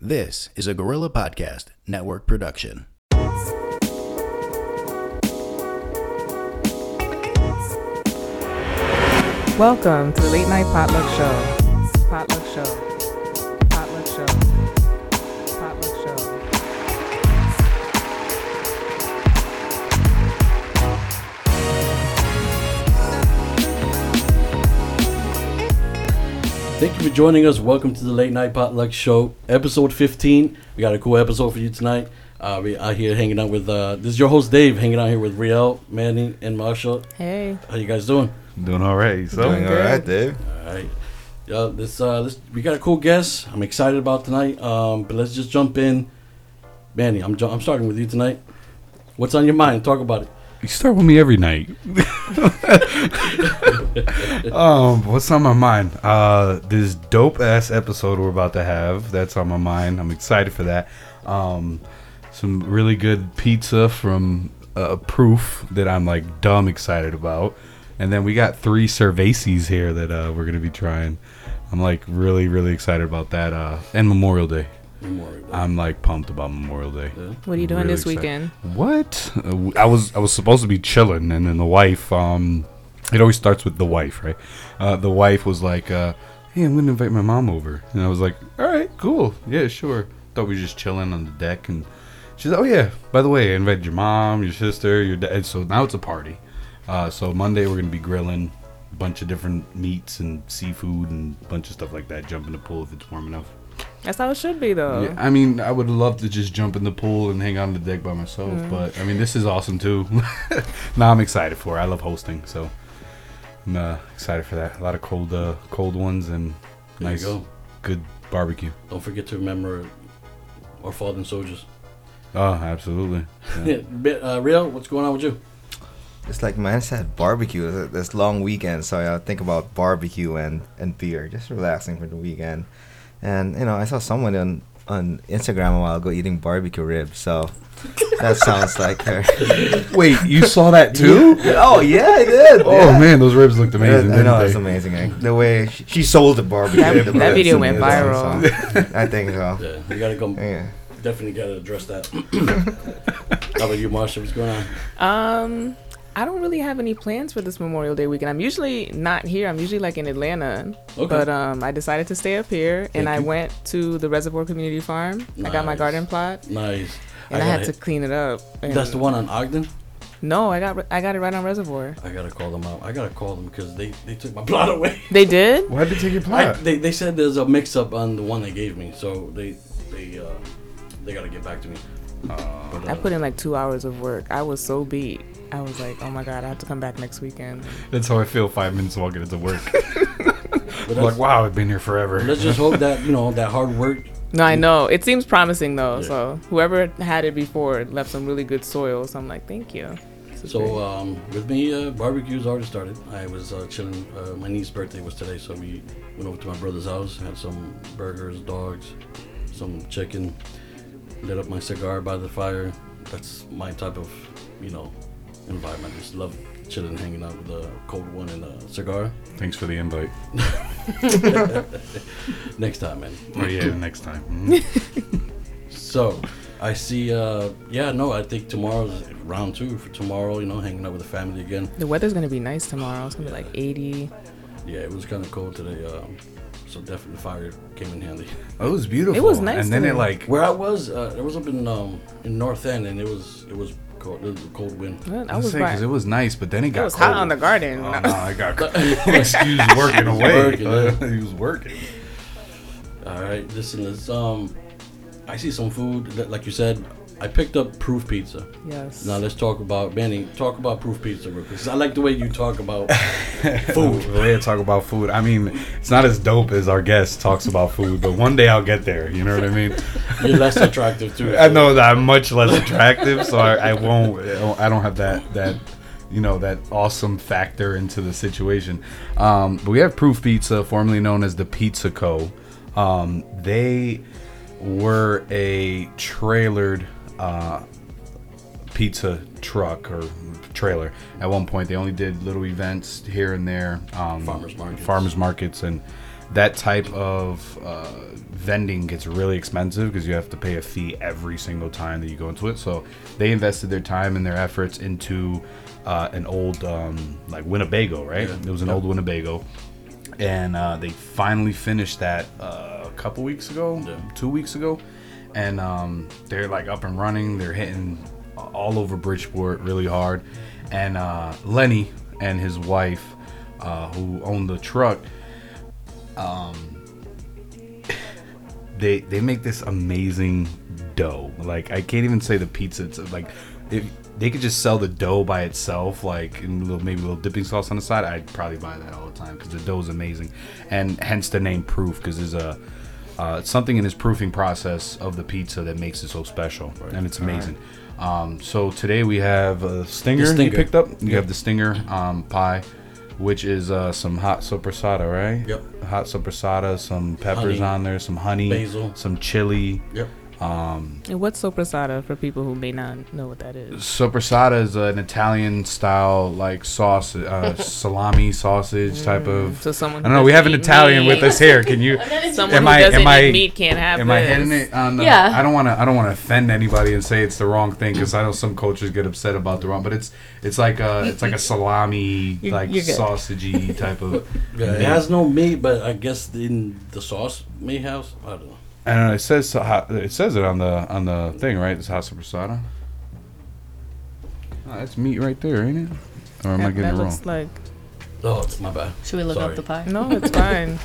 This is a Gorilla Podcast Network production. Welcome to the Late Night Potluck Show. Potluck Show. Thank you for joining us. Welcome to the Late Night Potluck Show, episode 15. We got a cool episode for you tonight. Uh, we out here hanging out with, uh, this is your host Dave, hanging out here with Riel, Manny, and Marshall. Hey. How you guys doing? Doing all right. So Doing Doing all right, Dave. All right. Yeah, this, uh, this, we got a cool guest. I'm excited about tonight. Um, but let's just jump in. Manny, I'm, ju- I'm starting with you tonight. What's on your mind? Talk about it. You start with me every night. um, what's on my mind? Uh, this dope ass episode we're about to have. That's on my mind. I'm excited for that. Um, some really good pizza from uh, Proof that I'm like dumb excited about. And then we got three cervezas here that uh, we're gonna be trying. I'm like really, really excited about that. Uh, and Memorial Day. Memorial Day. I'm like pumped about Memorial Day. Yeah. What are you doing Really this excited. weekend? What? Uh, w- I was I was supposed to be chilling, and then the wife. Um, it always starts with the wife, right? Uh, the wife was like, uh, "Hey, I'm gonna invite my mom over," and I was like, "All right, cool, yeah, sure." Thought we were just chilling on the deck, and she's, "Oh yeah, by the way, I invited your mom, your sister, your dad." So now it's a party. Uh, so Monday we're gonna be grilling a bunch of different meats and seafood and a bunch of stuff like that. Jump in the pool if it's warm enough. That's how it should be, though. Yeah, I mean, I would love to just jump in the pool and hang out on the deck by myself, but I mean, this is awesome too. now I'm excited for. it. I love hosting, so I'm uh, excited for that. A lot of cold, uh, cold ones and There nice, go. good barbecue. Don't forget to remember our fallen soldiers. Oh, absolutely. Yeah. Bit- uh, Riel, what's going on with you? It's like man said, barbecue. This- This long weekend, so I think about barbecue and, and beer, just relaxing for the weekend. And you know, I saw someone on on Instagram a while ago eating barbecue ribs, so that sounds like her. Wait, you saw that too? oh yeah, I did. Oh yeah. man, those ribs looked amazing. I know it's amazing. Like, the way she, she sold the barbecue. That- the that video went viral. so, I think so. Yeah, you gotta go. Yeah. Definitely gotta address that. How about you, Marsha? What's going on? Um, I don't really have any plans for this Memorial Day weekend. I'm usually not here. I'm usually like in Atlanta. Okay. But um, I decided to stay up here, and Thank I went to the Reservoir Community Farm. Nice. I got my garden plot, Nice. and I, gotta had to clean it up. and- That's the one on Ogden. No, I got I got it right on Reservoir. I gotta call them out. I gotta call them because they, they took my plot away. They did. Why did they take your I, plot? they, they said there's a mix up on the one they gave me, so they they uh, they gotta get back to me. But, I uh, put in like two hours of work. I was so beat. I was like, oh my god, I have to come back next weekend. That's how I feel five minutes walking into work. but I'm let's, like, wow, I've been here forever. let's just hope that you know that hard work. No, I know. It seems promising though. Yeah. So whoever had it before left some really good soil. So I'm like, thank you. This is great. So um, with me, uh, barbecue's already started. I was uh, chilling. Uh, my niece's birthday was today, so we went over to my brother's house, had some burgers, dogs, some chicken, lit up my cigar by the fire. That's my type of, you know, environment. Just love chilling, hanging out with a cold one and a cigar. Thanks for the invite. Next time, man. Oh yeah, next time. Mhm. So, I see. Uh, yeah, no, I think tomorrow's round two for tomorrow. You know, hanging out with the family again. the weather's gonna be nice tomorrow. It's gonna be like 80. Yeah, it was kind of cold today. Um, so definitely fire came in handy. Oh, it was beautiful. It was nice And then today. it like Where I was, uh, it was up in um, in North End, and it was it was cold. It was a cold wind. I I was was saying because it was nice, but then it It got was cold. hot on the garden. Oh, no, I got excuse working away. Working, yeah. he was working. All right, listen, let's um, I see some food that, like you said, I picked up Proof Pizza. Yes. Now let's talk about Manny. Talk about Proof Pizza, real quick. 'cause I like the way you talk about Food. The way I talk about food. I mean, it's not as dope as our guest talks about food, but one day I'll get there. You know what I mean? you're less attractive too. I know that I'm much less attractive, so I, I won't. I don't have that that you know that awesome factor into the situation. Um, but we have Proof Pizza, formerly known as the Pizza Co. Um, they were a trailered uh, pizza truck or trailer. At one point, they only did little events here and there, um, Farmers markets. farmers markets, and that type of uh, vending gets really expensive because you have to pay a fee every single time that you go into it. So they invested their time and their efforts into uh, an old um, like Winnebago, right? Yeah. It was an Yep. old Winnebago, and uh, they finally finished that uh, a couple weeks ago, Yeah. two weeks ago, and um, they're like up and running. They're hitting all over Bridgeport really hard, and uh, Lenny and his wife, uh, who own the truck, they they make this amazing dough. Like I can't even say the pizza. It's like if they could just sell the dough by itself, like in little maybe a little dipping sauce on the side, I'd probably buy that all the time because the dough is amazing, and hence the name Proof because there's a uh, something in his proofing process of the pizza that makes it so special, and it's amazing. Um, so today we have a stinger, The you picked up. You have the stinger um, pie, which is uh, some hot sopressata, right? Yep. Hot sopressata, some peppers Honey. on there, some honey, Basil. some chili. Yep. And what's sopressata for people who may not know what that is? Sopressata is an Italian style like sauce, uh, salami sausage type of. So someone. I don't know. We have an Italian meat- with us here. Can you? Someone Am who I- doesn't am I- eat meat can't have Am this. I hitting it on the? Yeah. I don't want to. I don't want to offend anybody and say it's the wrong thing because I know some cultures get upset about the wrong. But it's it's like a it's like a salami You- like you're sausagey type of. Yeah, it has no meat, but I guess in the sauce may have. I don't know. I don't know. It says it says it on the on the thing, right? It's hot sopressata. Oh, ah, that's meat right there, ain't it? Or am I getting that it wrong? looks like Oh, it's my bad. Should we look Sorry. up the pie? no, it's fine.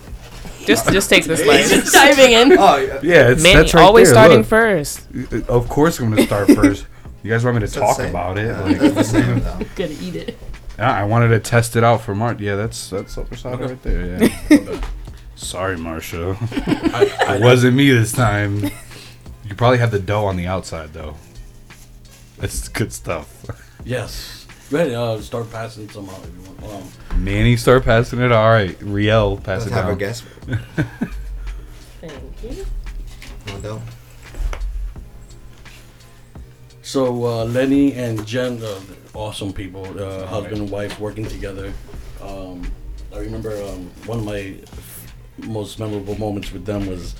just just take the slice. Diving in. Oh, yeah. Yeah, it's Man, that's right always there, starting look. first. Uh, of course, I'm gonna start first. You guys want me to It's talk about it? Yeah, Like, it's the same though. Gonna eat it. yeah, I wanted to test it out for Mark. Yeah, that's that's sopressata right there. Yeah. Sorry, Marsha. It wasn't me this time. You probably have the dough on the outside though. That's good stuff. yes. Ready? Uh, start passing some out if you want. Um, Manny, start passing it. All right, Riel, pass Let's it have down. a guess. Thank you. No doubt. So uh, Lenny and Jen, uh, awesome people, uh, husband and wife working together. Um, I remember um, one of my most memorable moments with them was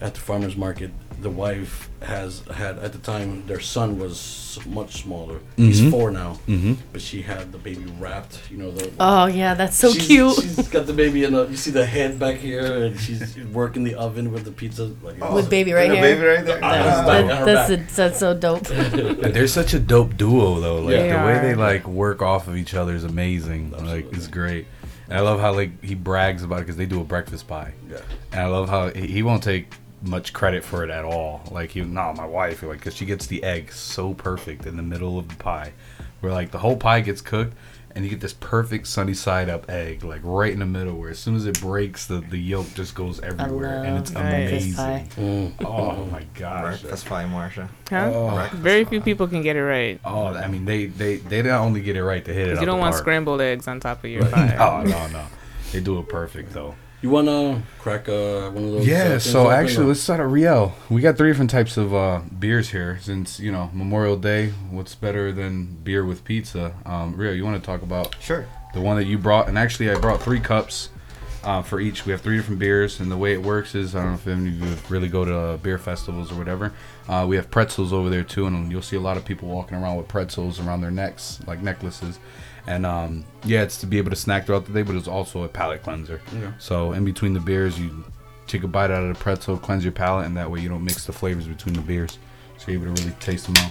at the farmers market. The wife has had at the time their son was much smaller. He's Mhm. four now, Mm-hmm. but she had the baby wrapped. You know the. Oh yeah, that's so she's, cute. She's got the baby in a. You see the head back here, and she's working the oven with the pizza. Like With baby right here. baby right there. That's, back, that- that's, a, that's so dope. They're such a dope duo though. Like Yeah. the way they They like work off of each other is amazing. Like Absolutely. it's great. And I love how like he brags about it because they do a breakfast pie. Yeah. And I love how he, he won't take much credit for it at all. Like he, no, my wife, like, cause she gets the egg so perfect in the middle of the pie, where like the whole pie gets cooked, and you get this perfect sunny side up egg, like right in the middle, where as soon as it breaks, the the yolk just goes everywhere, and it's amazing. pie. Mm. Oh my gosh. Breakfast pie, Marsha. Huh? Oh. Breakfast Very pie. few people can get it right. Oh, I mean, they they they don't only get it right to hit it. You don't the want park. scrambled eggs on top of your Right. pie. Oh no no, they do it perfect though. You wanna crack uh, one of those? uh, Yeah, things so actually, or- let's start at Riel. We got three different types of uh, beers here. Since you know Memorial Day, what's better than beer with pizza? Um, Riel, you want to talk about Sure. the one that you brought? And actually, I brought three cups uh, for each. We have three different beers, and the way it works is I don't know if any of you really go to uh, beer festivals or whatever. Uh, we have pretzels over there too, and you'll see a lot of people walking around with pretzels around their necks, like necklaces. And um, yeah, it's to be able to snack throughout the day, but it's also a palate cleanser. Yeah. So in between the beers, you take a bite out of the pretzel, cleanse your palate, and that way you don't mix the flavors between the beers. So you're able to really taste them out.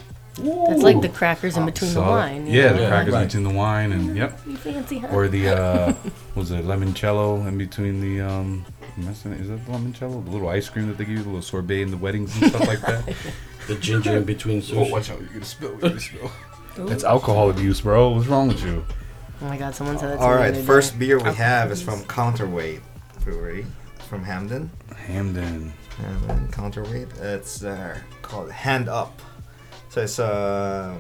That's like the crackers in between the So- wine. you Yeah, know? the Yeah, crackers right. between the wine and yep. You fancy, huh? Or the uh was it limoncello in between the um am I saying- is that the limoncello? The little ice cream that they give you, the little sorbet in the weddings and stuff like that. the ginger in between sushi. out, you're gonna spill, you're gonna spill. That's alcohol abuse, bro. What's wrong with you? oh my god, someone said that to All me right, the other first day. beer we have is from Counterweight Brewery from Hamden. Hamden. Hamden Counterweight. It's uh, called Hand Up. So it's a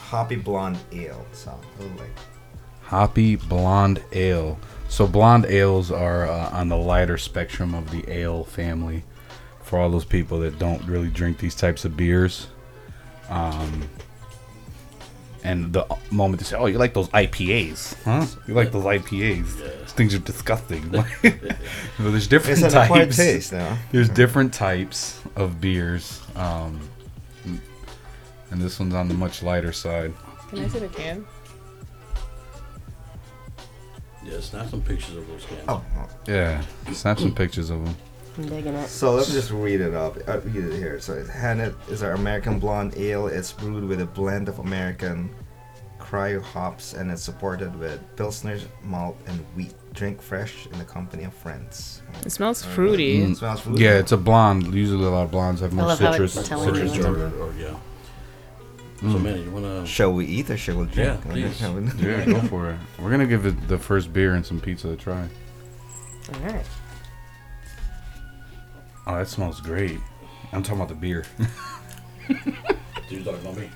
hoppy blonde ale. So a little like Hoppy blonde ale. So blonde ales are uh, on the lighter spectrum of the ale family. For all those people that don't really drink these types of beers, um, And the moment they say, "Oh, you like those IPAs, huh? You like those IPAs? These things are disgusting." well, there's different It's an types. taste now. There's different types of beers, um, and this one's on the much lighter side. Can I see the can? Yeah, snap some pictures of those cans. Oh. Yeah, snap some pictures of them. I'm digging it. So let me just read it up. Uh, read it here. So it's Hanet is our American blonde ale. It's brewed with a blend of American cryo hops and it's supported with pilsner malt and wheat. Drink fresh in the company of friends. It smells fruity. It smells fruity. Yeah, it's a blonde. Usually, a lot of blondes have more citrus. it's telling you citrus what's to in it. or, or yeah. So, Mm. man, you wanna? Shall we eat or shall we drink? Yeah, please. Yeah, go for it. We're gonna give it the first beer and some pizza a try. All right. Oh, that smells great. I'm talking about the beer. You talking about me?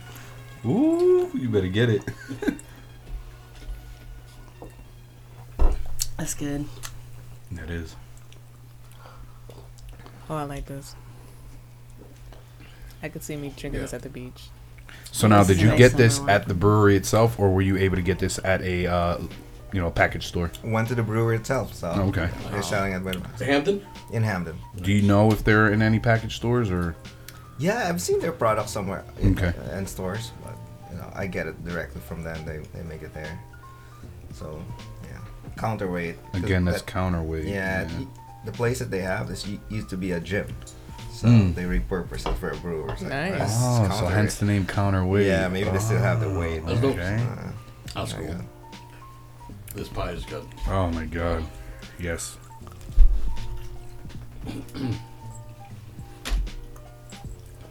Ooh, you better get it. That's good. That is. Oh, I like this. I could see me drinking this at the beach. So now, This did is you nice get summer this one. at the brewery itself, or were you able to get this at a, uh, you know, package store? Went to the brewery itself, so Okay. they're selling it by- Hampton? in Hamden. Do you know if they're in any package stores or? Yeah, I've seen their product somewhere in, Okay. uh, in stores, but you know, I get it directly from them. They, they make it there. So yeah, counterweight. 'cause Again, that's that- counterweight. Yeah, y- the place that they have this u- used to be a gym, so Mm. they repurposed it for a brewer. So Nice. it's Oh, so counterweight. hence the name counterweight. Yeah, maybe they still have the weight. That's dope. Okay. Uh, That's cool. you go. This pie is good. Oh my god. Yes.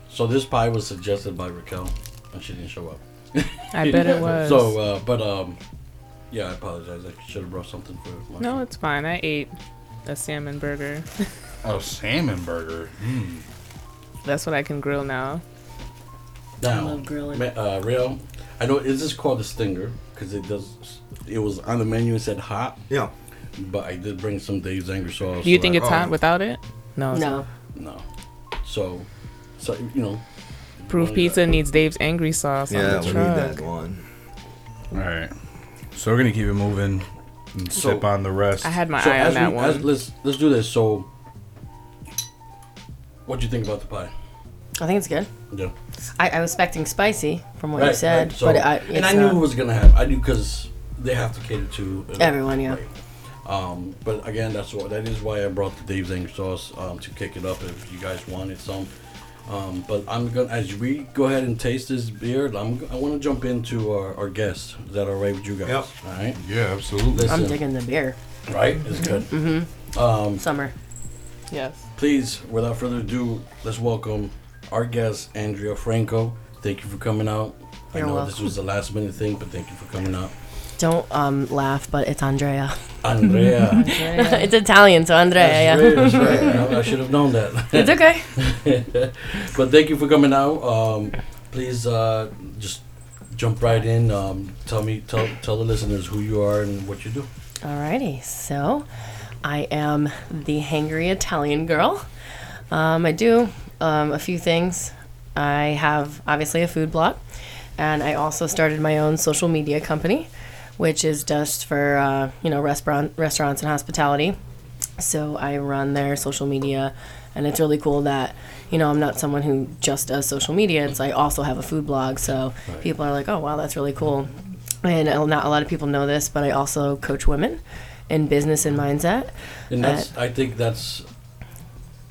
So this pie was suggested by Raquel, and she didn't show up. I bet it was. So, uh, but um, yeah, I apologize. I should have brought something for. My no, it's fine. I ate a salmon burger. Oh, salmon burger. Mm. That's what I can grill now. Now, I Now, love grilling. uh, real. I know is this called the stinger because it does. It was on the menu. It said hot, Yeah. but I did bring some Dave's Angry Sauce. Do you so think I- it's hot oh. without it? No. No. No. So, so you know. Proof wanna- Pizza needs Dave's angry sauce Yeah, on we the need that one. All right. So we're gonna keep it moving and So- sip on the rest. I had my So eye on as that we, one. as, let's let's do this. So, what do you think about the pie? I think it's good. Yeah. I, I was expecting spicy from what you Right, said, right. So- but I, and it's I knew not. it was gonna happen. I knew because they have to cater to uh, Everyone, yeah. right. Um, but again, that's what that is why I brought the Dave's Angry Sauce um, to kick it up if you guys wanted some. Um, but I'm gonna as we go ahead and taste this beer. I'm I want to jump into our, our guests. Is that all right with you guys? Yep. All right. yeah, absolutely. Listen, I'm digging the beer. Right, it's good. Mm-hmm. Um, Summer. yes. please, without further ado, let's welcome our guest Andrea Franco. Thank you for coming out. You're I know welcome. this was a last minute thing, but thank you for coming out. Don't um laugh, but it's Andrea. Andrea. it's Italian, so Andrea. That's Yeah. right, that's right. I, I should have known that. it's okay. but thank you for coming out. Um, please uh, just jump right in. Um, tell me, tell tell the listeners who you are and what you do. Alrighty, so I am the hangry Italian girl. Um, I do um, a few things. I have obviously a food blog, and I also started my own social media company, which is just for uh, you know restaurant restaurants and hospitality. So I run their social media, and it's really cool that you know I'm not someone who just does social media. It's I also have a food blog, so Right. people are like, oh wow, that's really cool. And uh, not a lot of people know this, but I also coach women in business and mindset. And that's I think that's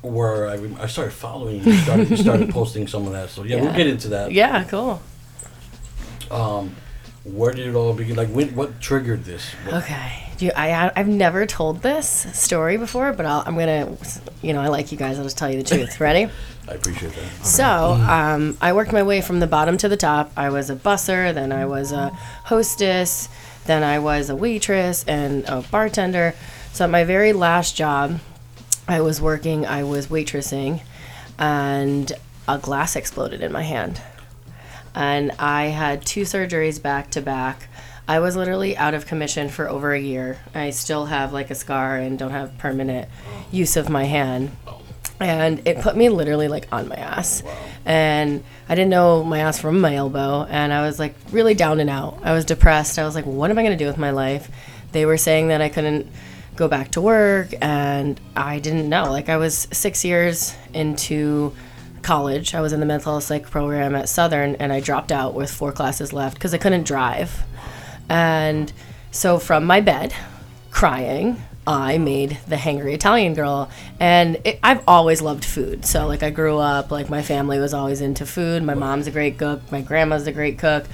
where I, rem- I started following you. Started, you started posting some of that. So yeah, we'll Yeah. get into that. Yeah, cool. Um, where did it all begin? Like, when, what triggered this? What- Okay. Do you, I I've never told this story before, but I'll, I'm gonna, you know, I like you guys. I'll just tell you the truth. Ready? I appreciate that. So, um, I worked my way from the bottom to the top. I was a busser, then I was a hostess, then I was a waitress and a bartender. So, at my very last job, I was working, I was waitressing, and a glass exploded in my hand. And I had two surgeries back to back. I was literally out of commission for over a year. I still have like a scar and don't have permanent use of my hand. and it put me literally like on my ass and i didn't know my ass from my elbow and i was like really down and out i was depressed i was like what am i going to do with my life they were saying that i couldn't go back to work and i didn't know like i was six years into college i was in the mental health psych program at southern and i dropped out with four classes left because i couldn't drive and so from my bed, crying, I made the hangry Italian girl. And it, I've always loved food. So, like, I grew up, like, my family was always into food. My mom's a great cook, my grandma's a great cook.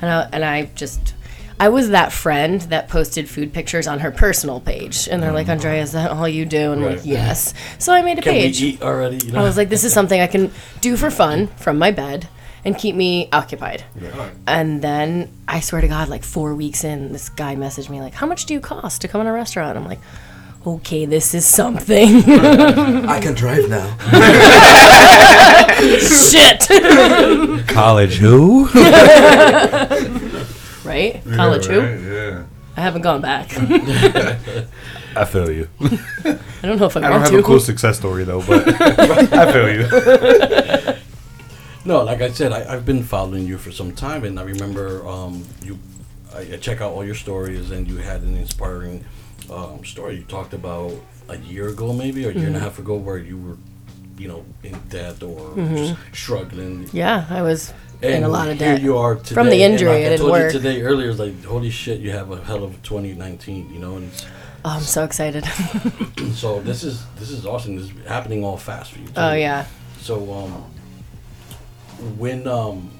And I, and I just, I was that friend that posted food pictures on her personal page. And they're like, Andrea, is that all you do? And I'm like, Right. yes. So I made a Can we page. eat already? You know? I was like, this is something I can do for fun from my bed and keep me occupied. And then I swear to God, like four weeks in, this guy messaged me like, "How much do you cost to come in a restaurant?" I'm like, "Okay, this is something." I can drive now. Shit, College who? Right? College who? Yeah. I haven't gone back. I feel you. I don't know if I, I don't have to. a cool success story though, but I feel you. No, like I said, I, I've been following you for some time, and I remember um, you. I, I check out all your stories, and you had an inspiring um, story. You talked about a year ago, maybe or a year Mm-hmm. and a half ago, where you were, you know, in debt or just struggling. yeah, I was Mm-hmm. in a lot of here debt. you are today. From the and injury, like it I told work. you today earlier, it's like holy shit, you have a hell of 2019, you know, and it's, Oh, I'm so excited. so this is this is awesome. This is happening all fast for you. oh yeah. So um, when um,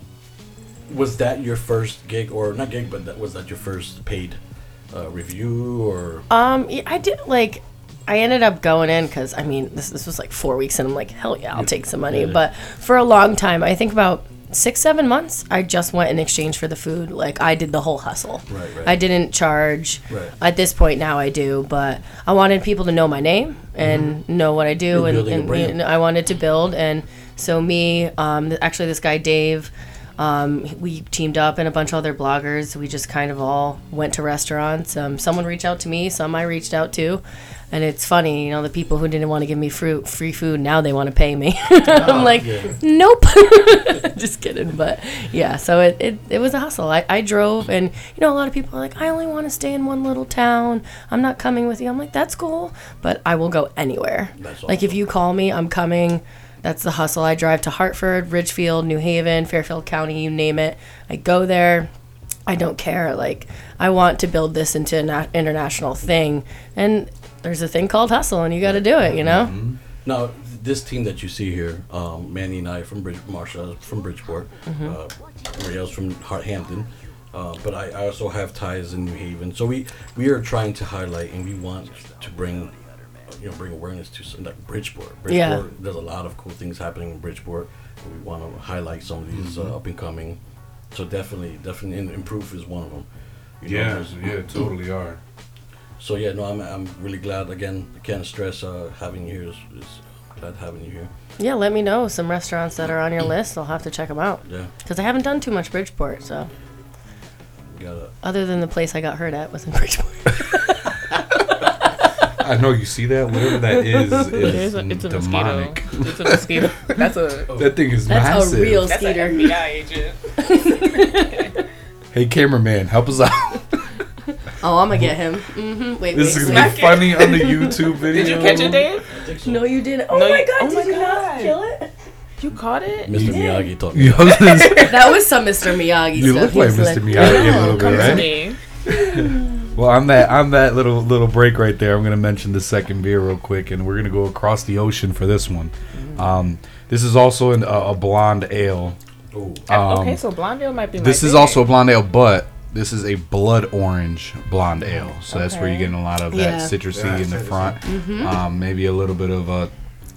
was that your first gig or not gig, but that was that your first paid uh, review or Um, yeah, I did like. I ended up going in because I mean this this was like four weeks and I'm like hell yeah I'll take some money. Yeah. But for a long time, I think about six seven months, I just went in exchange for the food. Like I did the whole hustle. Right, right. I didn't charge. Right. At this point now I do, but I wanted people to know my name and know what I do, Mm-hmm. And, and, and I wanted to build. And so me, um, actually this guy Dave. Um, we teamed up and a bunch of other bloggers. We just kind of all went to restaurants. Um, someone reached out to me, some I reached out to, and it's funny, you know, the people who didn't want to give me fruit, free food now they want to pay me. I'm oh, like, yeah. nope, just kidding. But yeah, so it, it, it was a hustle. I, I drove, and you know, a lot of people are like, I only want to stay in one little town. I'm not coming with you. I'm like, that's cool, but I will go anywhere. That's like if you call me, I'm coming. That's the hustle. I drive to Hartford, Ridgefield, New Haven, Fairfield County, you name it. I go there. I don't care. Like, I want to build this into an na- international thing. And there's a thing called hustle, and you got to do it, you know? now this team that you see here, um, Manny and I from Bridge, Marsha from Bridgeport, Mm-hmm. uh, Marielle's from Hampton. Uh, but I, I also have ties in New Haven, so we we are trying to highlight and we want to bring, you know, bring awareness to some, like Bridgeport. Bridgeport, Yeah. there's a lot of cool things happening in Bridgeport. and We want to highlight some of these uh, up and coming. So definitely, definitely, Proof is one of them. You know, there's- totally are. So yeah, no, I'm I'm really glad. Again, I can't stress uh, having you here. Is, is glad having you here. Yeah, let me know some restaurants that are on your list. I'll have to check them out. Yeah, Because I haven't done too much Bridgeport, so. gotta. Other than the place I got hurt at was in Bridgeport. I know you see that. Whatever that is, is It's a, it's a demonic. mosquito. It's a mosquito. That's a That thing is That's massive. a real that's an skeeter. FBI agent. Hey, cameraman, help us out. Oh, I'm gonna get him. Mm-hmm. Wait, this wait. is gonna be funny on the YouTube video. Did you catch it, Dave? No, you didn't. Oh No, my you- god, oh did my you not God. kill it? You caught it? Mr. Miyagi talking. You, That was some Mr. Miyagi you stuff. look He like was Mr. Miyagi a little Come bit, to right? me. Well, I'm that I'm that little little break right there. I'm gonna mention the second beer real quick, and we're gonna go across the ocean for this one. Um, this is also an, a, a blonde ale. Um, okay, so blonde ale might be. my This is thing. also a blonde ale, but this is a blood orange blonde ale. So that's where you're getting a lot of Yeah. that citrusy Yeah, in the citrusy. front, um, maybe a little bit of a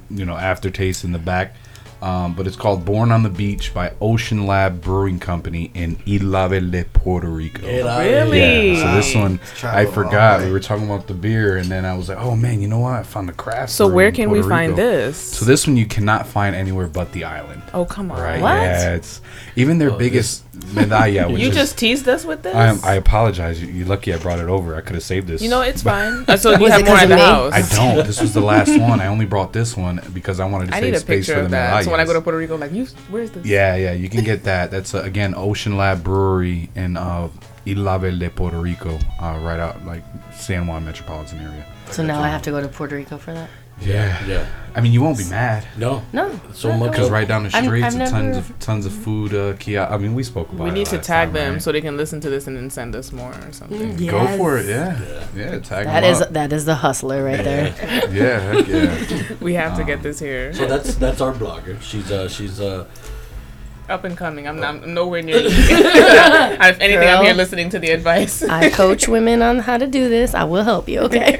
you know aftertaste in the back. Um, but it's called Born on the Beach by Ocean Lab Brewing Company in Isla Verde, Puerto Rico. Get out of Really? Yeah, so this one, I forgot. long. We were talking about the beer, and then I was like, "Oh man, you know what? I found the craft." So where can we Puerto find Rico." this? So this one you cannot find anywhere but the island. oh come on. Right? What? Yeah, it's even their Oh, biggest medalla. You is, just teased us with this. I, I apologize. You- You're lucky I brought it over. I could have saved this. you know it's fine. Uh, so you have it more 'cause at the me? house. I don't. This was the last one. I only brought this one because I wanted to I save space for the of that. So when I go to. Puerto Rico, I'm like, you, where's this? Yeah, yeah, you can get that. That's uh, again Ocean Lab Brewery in uh, Isla Verde, Puerto Rico, uh, right out like San Juan metropolitan area. So now I have to go to Puerto Rico for that. Yeah, Yeah. I mean, you won't be mad No. No. So much because right down the I'm- streets, I've and tons never- of tons of food. Uh, kiosk. I mean, we spoke about. We it need to last tag time, them right? so they can listen to this and then send us more or something. Mm, Go for it. yes. Yeah, yeah. Tag That 'em is up. that is the hustler right there. yeah, heck yeah. We have to Um, get this here. So that's that's our blogger. She's uh she's uh Up and coming. I'm, not, I'm nowhere near you. if anything, I'm Girl. here listening to the advice. I coach women on how to do this. I will help you. Okay.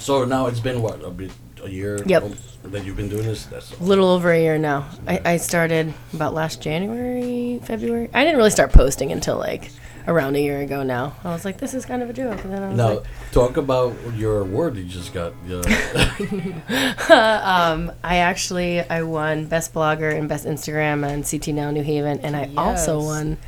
So now it's been what a bit a year Yep. that you've been doing this. That's A little over a year now. I, I started about last January, February. I didn't really start posting until like around a year ago now. I was like, this is kind of a joke. And then I was now like, talk about your award you just got. Uh, um, I actually I won best blogger and best Instagram on CT Now New Haven, and I also Yes. won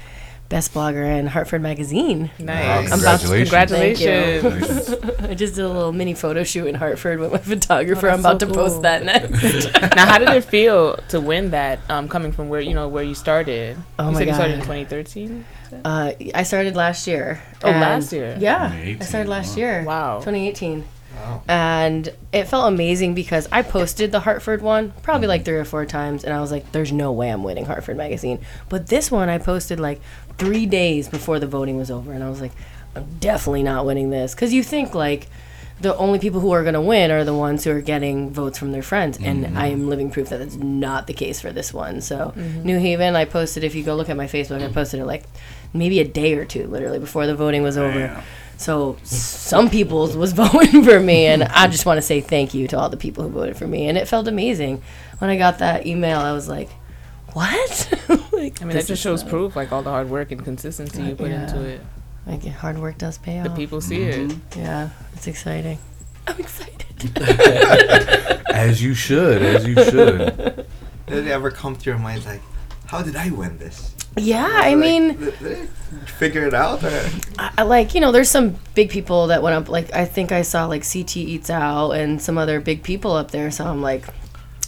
best blogger in Hartford Magazine. nice. Wow, congratulations. Congratulations. I just did a little mini photo shoot in Hartford with my photographer. Oh, I'm about so to cool. post that next. now, how did it feel to win that? Um, coming from where you know where you started. Oh you my said you started in 2013. Uh, I started last year. Oh, last year. Yeah, I started last wow. year. Wow. 2018. Wow. And it felt amazing because I posted the Hartford one probably like three or four times, and I was like, "There's no way I'm winning Hartford Magazine." But this one I posted like three days before the voting was over, and I was like, "I'm definitely not winning this," because you think like the only people who are going to win are the ones who are getting votes from their friends, and mm-hmm. I am living proof that that's not the case for this one. So mm-hmm. New Haven, I posted. If you go look at my Facebook, I mm. posted it like maybe a day or two, literally before the voting was over. So some people was voting for me, and I just want to say thank you to all the people who voted for me. And it felt amazing when I got that email. I was like, "What?" like, I mean, that just shows proof, like all the hard work and consistency you put Yeah. into it. Like hard work does pay off. The people see it. Mm-hmm. Yeah, it's exciting. I'm excited. As you should, as you should. Did it ever come to your mind like, how did I win this? Yeah, I Like, mean, did, did figure it out? Or? I, I like you know, there's some big people that went up. Like I think I saw like CT Eats Out and some other big people up there. So I'm like,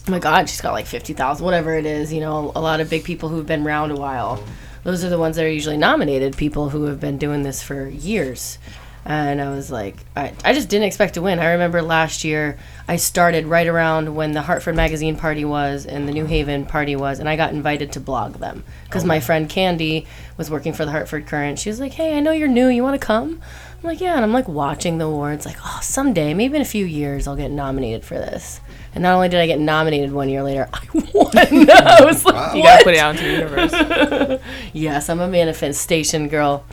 oh my god, she's got like fifty thousand, whatever it is. You know, a lot of big people who've been around a while. Those are the ones that are usually nominated. People who have been doing this for years. And I was like, I, I just didn't expect to win. I remember last year, I started right around when the Hartford Magazine party was and the New Haven party was, and I got invited to blog them because oh, my friend Candy was working for the Hartford Courant. She was like, Hey, I know you're new. You want to come? I'm like, Yeah. And I'm like watching the awards, like, Oh, someday, maybe in a few years, I'll get nominated for this. And not only did I get nominated one year later, I won. I was like, You gotta put it out into the universe. Yes, I'm a manifestation girl.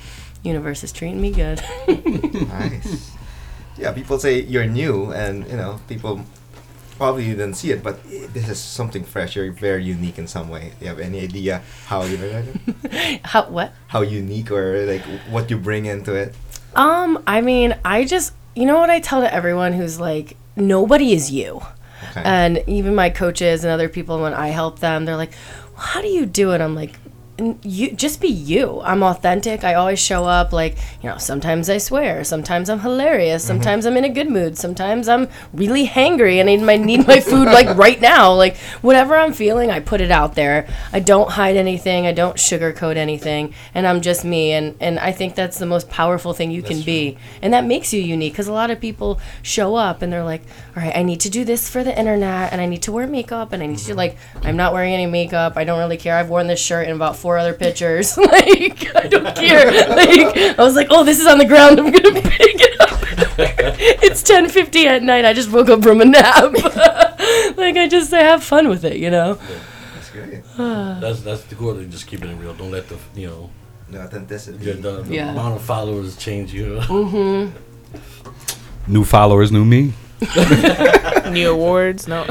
Universe is treating me good. nice. Yeah, people say you're new, and you know, people probably didn't see it, but this is something fresh. You're very unique in some way. Do you have any idea how you How what? how unique or like what you bring into it? Um, I mean, I just you know what I tell to everyone who's like, nobody is you. Okay. And even my coaches and other people when I help them, they're like, well, "How do you do it?" I'm like, "N- "You just be you. I'm authentic. I always show up like, you know, sometimes I swear, sometimes I'm hilarious, mm-hmm. sometimes I'm in a good mood, sometimes I'm really hangry and I need my need my food like right now. Like whatever I'm feeling, I put it out there. I don't hide anything. I don't sugarcoat anything, and I'm just me. And and I think that's the most powerful thing you can be, and that makes you unique. Because a lot of people show up and they're like, all right, I need to do this for the internet, and I need to wear makeup, and I need to mm-hmm. like, I'm not wearing any makeup. I don't really care. I've worn this shirt in about four other pictures. like I don't care. Like I was like, oh, this is on the ground. I'm gonna pick it up. it's 10:50 at night. I just woke up from a nap. like I just I have fun with it, you know. That's great. that's that's the cool thing. Just keeping it real. Don't let the you know The authenticity. your, the, the Yeah. amount of followers change you. Mm-hmm. New followers, new me. New awards, no.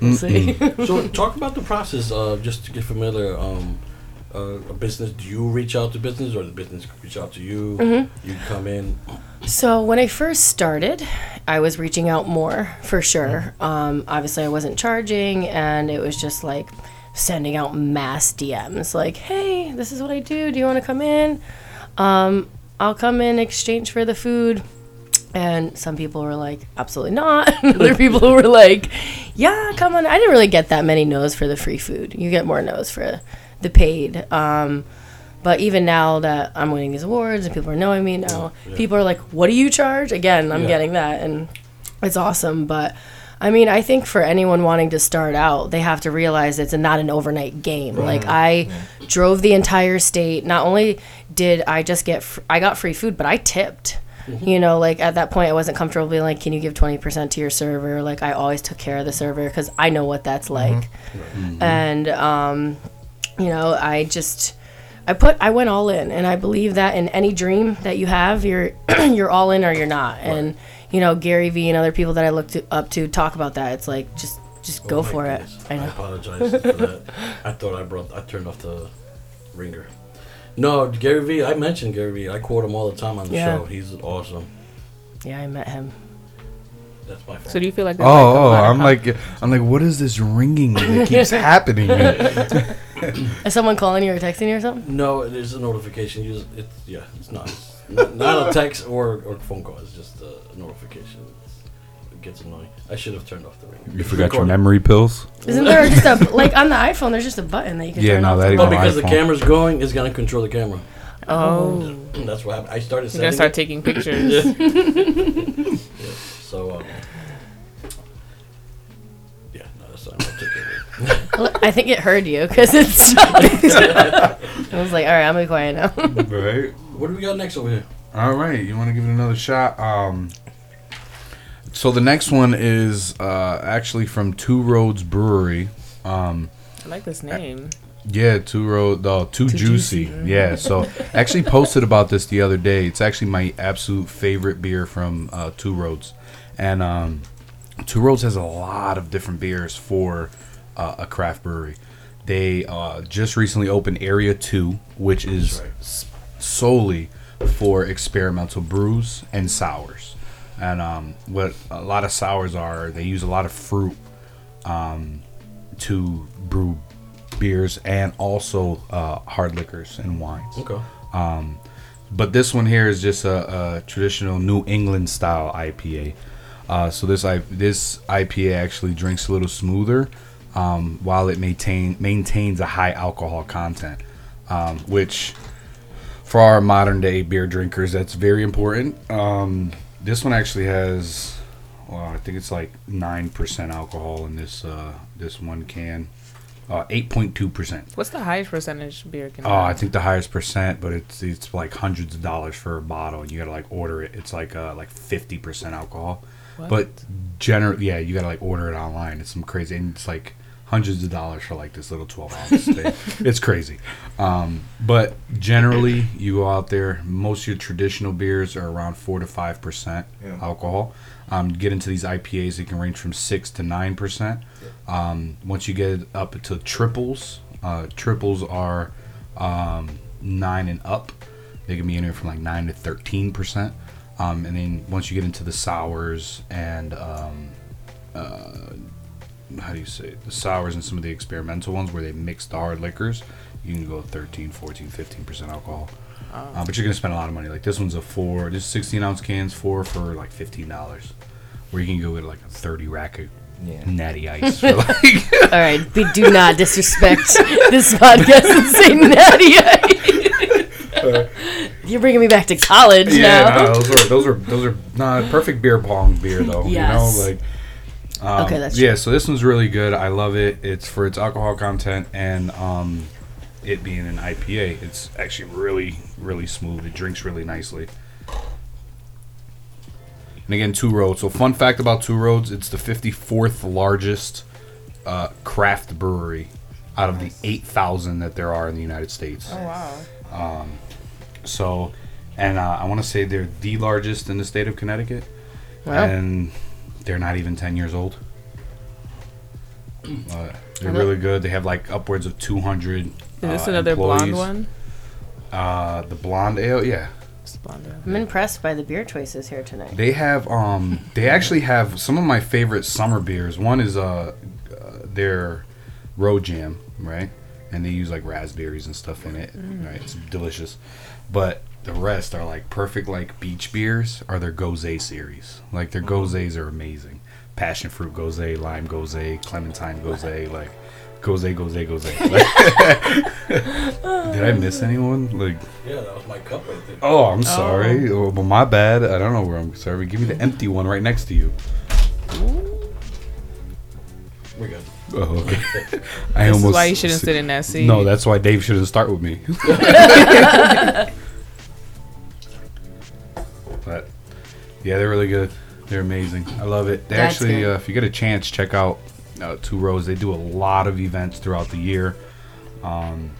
We'll see. so talk about the process. Uh, just to get familiar. Um, uh, a business. Do you reach out to business, or the business reach out to you? Mm-hmm. You come in. So when I first started, I was reaching out more for sure. Um, obviously, I wasn't charging, and it was just like sending out mass DMs, like, "Hey, this is what I do. Do you want to come in? Um, I'll come in exchange for the food." And some people were like, "Absolutely not." Other people were like, "Yeah, come on." I didn't really get that many no's for the free food. You get more no's for the paid. Um, but even now that I'm winning these awards and people are knowing me now, Yeah. people are like, "What do you charge?" Again, I'm Yeah. getting that, and it's awesome. But I mean, I think for anyone wanting to start out, they have to realize it's not an overnight game. Like I drove the entire state. Not only did I just get, fr- I got free food, but I tipped. You know, like at that point, I wasn't comfortable being like, "Can you give twenty percent to your server?" Like I always took care of the server because I know what that's like. And um, you know, I just I put I went all in, and I believe that in any dream that you have, you're you're all in or you're not. And you know, Gary Vee and other people that I look to, up to talk about that. It's like just just go Oh my for it. goodness. I I know. apologize for that. I thought I brought. I turned off the ringer. No, Gary Vee. I mentioned Gary Vee. I quote him all the time on the Yeah. show. He's awesome. Yeah, I met him. That's my fault. So do you feel like? Oh, like, oh, I'm like, I'm like, what is this ringing that keeps happening? Is someone calling you or texting you or something? No, it is a notification. You just, it's yeah, it's not, it's not not a text or or phone call. It's just a notification. It's, gets annoying. I should have turned off the ringer. You It's forgot your recording. memory pills. Isn't there just a like on the iPhone? There's just a button that you can Yeah, turn no, off. that the ain't Oh, no because the iPhone. camera's going, it's gonna control the camera. Oh, That's what happened. I started You're gonna setting start it. taking pictures. Yeah. So, um, yeah, no, that's not. I'll. Well, I think it heard you because it stopped. I was like, all right, I'm gonna be quiet now. Right. What do we got next over here? All right, you want to give it another shot? Um, so the next one is uh, actually from Two Roads Brewery. Um, I like this name. yeah, Two Road, uh, Too, Two Juicy. Juicy. Yeah, so I actually posted about this the other day. It's actually my absolute favorite beer from uh, Two Roads, and um, Two Roads has a lot of different beers for uh, a craft brewery. They uh, just recently opened Area Two, which is right. solely for experimental brews and sours. And um, what a lot of sours are, they use a lot of fruit um, to brew beers and also uh, hard liquors and wines. Okay. Um, but this one here is just a, a traditional New England style IPA. Uh, so this I, this IPA actually drinks a little smoother, um, while it maintain maintains a high alcohol content, um, which for our modern day beer drinkers that's very important. This one actually has, well, I think it's like nine percent alcohol in this uh, this one can, uh, eight point two percent. What's the highest percentage beer can? Oh, I think the highest percent, but it's it's like hundreds of dollars for a bottle. You gotta like order it. It's like uh like fifty percent alcohol, What? but generally, yeah, you gotta like order it online. It's some crazy, and it's like hundreds of dollars for like this little twelve ounce thing. It's crazy, um, but generally, you go out there. Most of your traditional beers are around four to five percent Yeah. alcohol. Um, get into these IPAs, it can range from six to nine percent. Um, once you get up to triples, uh, triples are um, nine and up. They can be anywhere from like nine to thirteen percent. Um, and then once you get into the sours and um, uh, how do you say it? the sours and some of the experimental ones where they mix the hard liquors, you can go 13, 14, 15 percent alcohol. Uh, but you're gonna spend a lot of money. Like this one's a four. This 16 ounce cans, four for like fifteen dollars. Where you can go with like a 30 rack of Yeah. natty ice for like all right, but do not disrespect this podcast and say natty. Ice. You're bringing me back to college Yeah, now. no, those are those are those are not perfect beer pong beer though. Yes. You know, like um, Okay, that's yeah. So this one's really good. I love it. It's for its alcohol content and um, it being an IPA. It's actually really really smooth. It drinks really nicely. And again, Two Roads. So fun fact about Two Roads: it's the 54th largest uh, craft brewery out of the 8,000 that there are in the United States. Oh wow. So, and uh, I want to say they're the largest in the state of Connecticut, Wow. and they're not even ten years old. Uh, they're really good. They have like upwards of 200. Is this uh, another blonde one? Uh, the blonde ale, yeah. It's blonde. ale. I'm impressed by the beer choices here tonight. They have um they actually have some of my favorite summer beers. One is uh, uh their road jam, right? And they use like raspberries and stuff in it. Right? It's delicious. But the rest are like perfect like beach beers are their Gose series. Like their mm-hmm. Goses are amazing. Passion fruit Gose, lime Gose, clementine Gose, like Gose, Gose, Gose. Did I miss anyone? Like Yeah, that was my cup right there. Oh, I'm oh. sorry. Oh. well, my bad. I don't know where I'm sorry. Give me the mm-hmm. empty one right next to you. We're good. Oh, okay. I This is why you shouldn't sit in that seat. No, that's why Dave shouldn't start with me. Yeah, they're really good. They're amazing. I love it. They That's actually, good. uh, if you get a chance, check out uh, Two Roads. They do a lot of events throughout the year. Um,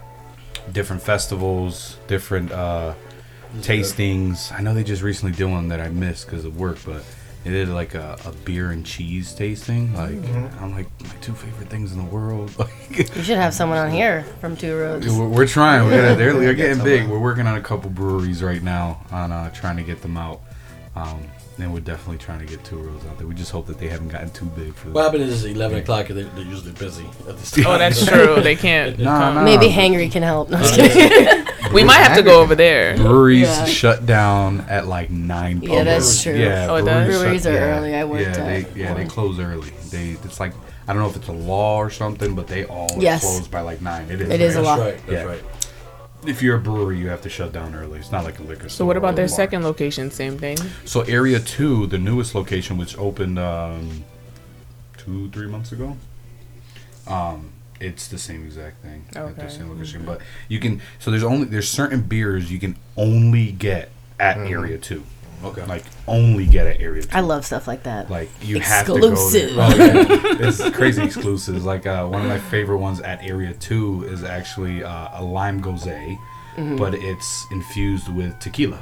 different festivals, different uh, tastings. I know they just recently did one that I missed because of work, but they did like a, a beer and cheese tasting. Like I'm like my two favorite things in the world. Like You should have someone on here from Two Roads. we're, we're trying. We're, they're, they're getting big. We're working on a couple breweries right now on uh, trying to get them out. Um, and we're definitely trying to get Two Roads out there. We just hope that they haven't gotten too big for What them. happened is 11 o'clock and they're, they're usually busy at this oh, time. Oh, that's true. They can't. Nah, come. nah. Maybe Hangry can help. No, I'm just oh, kidding. We might have to go over there. Breweries Yeah. shut down at like nine. Yeah, that's true. Yeah, Oh, it does? Breweries are early. I worked yeah, at they, yeah, they close early. They it's like I don't know if it's a law or something, but they all Yes. close by like nine. It is. It is a law. That's right. That's Yeah. right. If you're a brewery, you have to shut down early. It's not like a liquor store. So what about their bar. second location? Same thing. So Area Two, the newest location, which opened um, two, three months ago. Um, it's the same exact thing. at the same location, but you can. So there's only there's certain beers you can only get at Area Two. Okay. Like only get at Area Two. I love stuff like that. Like you Exclusive. have to go there. Oh, yeah. It's crazy exclusives. Like uh, one of my favorite ones at Area Two is actually uh, a lime gose, Mm-hmm. but it's infused with tequila.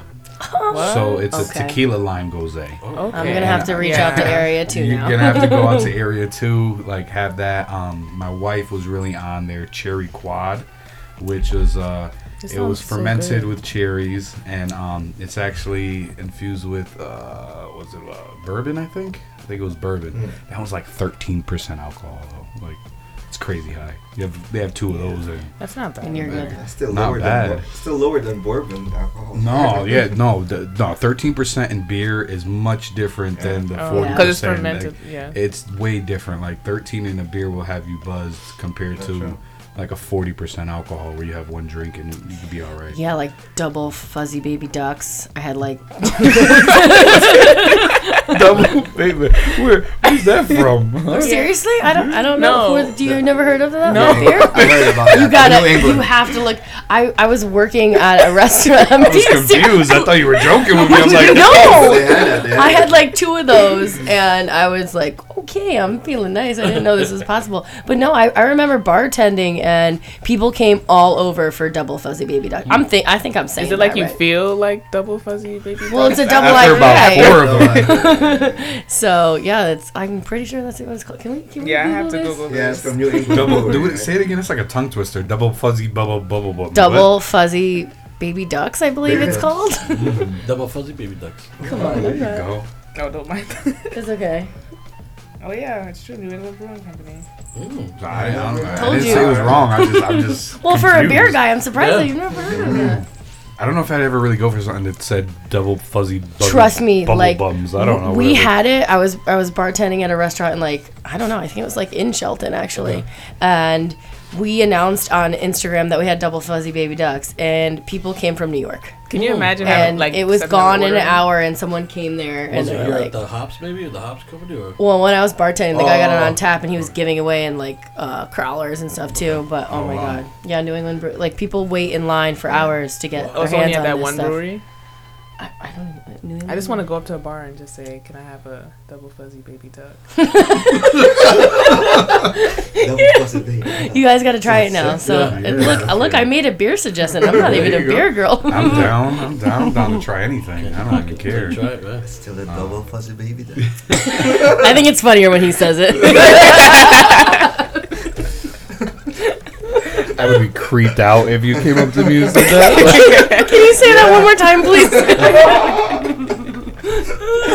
What? So it's Okay. a tequila lime gose. okay. I'm gonna have to reach Yeah. out to Area Two You're now. gonna have to go out to Area Two, like have that. Um, my wife was really on their cherry quad, which is uh, It it was sounds so fermented with cherries, and um, it's actually infused with uh, was it uh, bourbon? I think. I think it was bourbon. That was like 13% alcohol though. Like it's crazy high. You have they have two of those. And, That's not bad. and you're good. That's still Not lower bad. than bor- still lower than bourbon alcohol. no, yeah, no, the, no. Thirteen percent in beer is much different than the Oh, forty yeah. Because it's percent. fermented. yeah. It's way different. Like 13 in a beer will have you buzzed compared to true. Like a 40% alcohol where you have one drink and you could be all right. Yeah, like double fuzzy baby ducks. I had like Double baby. Where, where's that from? Oh, seriously? I don't. I don't know. No. Who, do you never heard of that? No. beer? I heard about that. You gotta. You have to look. I I was working at a restaurant. I'm I was confused. I thought you were joking with me. I'm like, no. Had. I had like two of those, and I was like, okay, I'm feeling nice. I didn't know this was possible. But no, I, I remember bartending, and people came all over for double fuzzy baby duck. I'm think I think I'm saying. Is it like you right. feel like double fuzzy baby? Well, it's a ducks? double after about IPA. four of them. So yeah, it's. I'm pretty sure that's what it's called. Can we? Can we Yeah, I have to this? Google Yeah, it's from New England. Double, do it, say it again. It's like a tongue twister. Double fuzzy bubble bubble bubble. Double fuzzy baby ducks, I believe it's called. Double fuzzy baby ducks. Come on, There you go. Oh, don't mind. it's okay. oh yeah, it's true. New England Brewing Company. Mm. I, I, don't- I Told didn't you. say it was wrong. I just, I'm just. Well, for a beer guy, I'm surprised Yeah. that you've never heard of it. I don't know if I'd ever really go for something that said double fuzzy. Trust me, bubble like bums. I don't know. we whatever. had it. I was I was bartending at a restaurant in like I don't know. I think it was like in Shelton actually, and we announced on Instagram that we had double fuzzy baby ducks, and people came from New York, Can you imagine having and like it was seven gone in an order? hour, and someone came there and Was they it were here like. at the Hops maybe? Or the Hops company? Or? well, when I was bartending, the guy got it Oh. on tap, and he was giving away and like uh, crawlers and stuff too. But oh, my wow. god, yeah, New England, brew- like people wait in line for hours to get Oh, their so only hands at on that this one stuff. brewery. I, I don't. even- uh, New England. I just want to go up to a bar and just say, "Can I have a double fuzzy baby duck?" Double fuzzy baby. You guys got to try it now. So Yeah. and look, look, I made a beer suggestion. I'm not even a go. beer girl. I'm down. I'm down. I'm down to try anything. I don't even care. Try it, man. Still a uh, double fuzzy baby. There. I think it's funnier when he says it. I would be creeped out if you came up to me and said that. Can you say that one more time, please?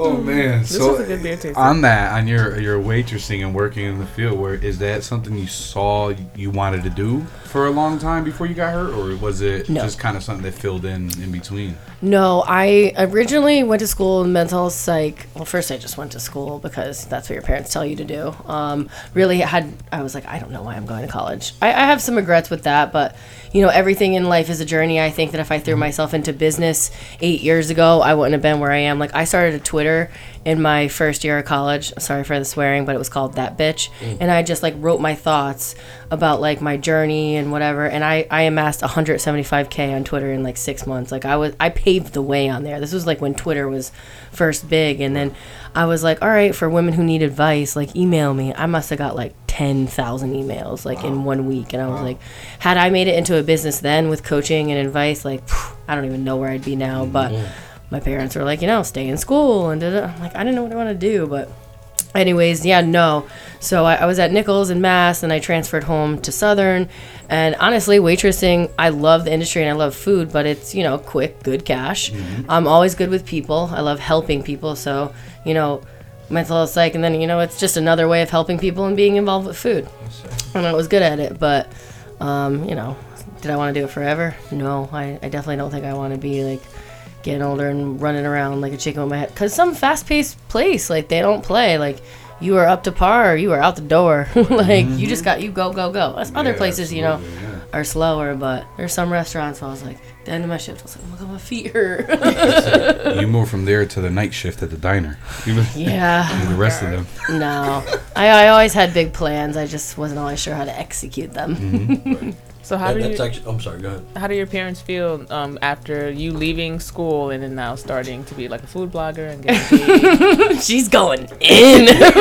oh man! This so was a good beer tasting. on that, on your your waitressing and working in the field, where is that something you saw you wanted to do for a long time before you got hurt, or was it No. just kind of something that filled in in between? No, I originally went to school in mental health psych. Well, first I just went to school because that's what your parents tell you to do. Um, really had I was like, I don't know why I'm going to college. I, I have some regrets with that, but you know, everything in life is a journey. I think that if I threw myself into business eight years ago, I wouldn't have been where I am. Like I started a Twitter in my first year of college. Sorry for the swearing, but it was called That Bitch, mm. and I just like wrote my thoughts about like my journey and whatever. And I I amassed 175k on Twitter in like six months. Like I was I paved the way on there. This was like when Twitter was first big, and then I was like, all right, for women who need advice, like email me. I must have got like 10,000 emails like in one week, and I was like, had I made it into a business then with coaching and advice, like I don't even know where I'd be now, mm, but. My parents were like, you know, stay in school, and da-da. I'm like, I didn't know what I want to do, but anyways yeah no. So I, I was at nichols and mass and i transferred home to southern. And honestly waitressing i love the industry and i love food but it's you know quick good cash. I'm always good with people. I love helping people. So you know mental health psych and then you know it's just another way of helping people and being involved with food. And i was good at it but um, you know did i want to do it forever? No. I, I definitely don't think i want to be like getting older and running around like a chicken with my head. Because some fast paced place, like they don't play. Like you are up to par, or you are out the door. like you just got you go go go. That's other Yeah, places, you know, yeah. are slower. But there's some restaurants where I was like, the end of my shift, I was like, oh my my feet hurt. You moved from there to the night shift at the diner. Yeah. the rest of them. No, I, I always had big plans. I just wasn't always sure how to execute them. Mm-hmm. So how That- do that's you actually. I'm sorry. Go ahead. how do your parents feel um, after you leaving school and then now starting to be like a food blogger and getting paid? She's going in. no, because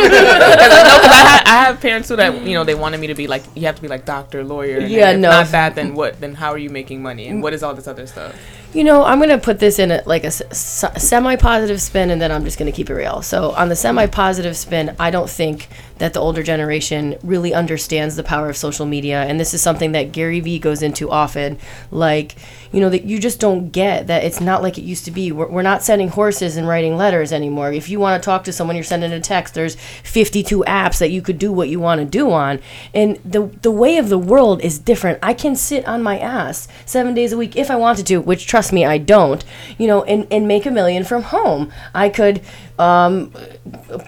I, ha- I have parents who that you know they wanted me to be like you have to be like doctor, lawyer. And Yeah, if no. Not that, then what? Then how are you making money? And what is all this other stuff? You know, I'm gonna put this in a, like a s- s- semi-positive spin, and then I'm just gonna keep it real. So on the semi-positive spin, I don't think that the older generation really understands the power of social media, and this is something that Gary Vee goes into often. Like, you know, that you just don't get that it's not like it used to be. We're, we're not sending horses and writing letters anymore. If you want to talk to someone, you're sending a text. There's 52 apps that you could do what you want to do on, and the the way of the world is different. I can sit on my ass seven days a week if I wanted to, which trust me, I don't. You know, and and make a million from home. I could um,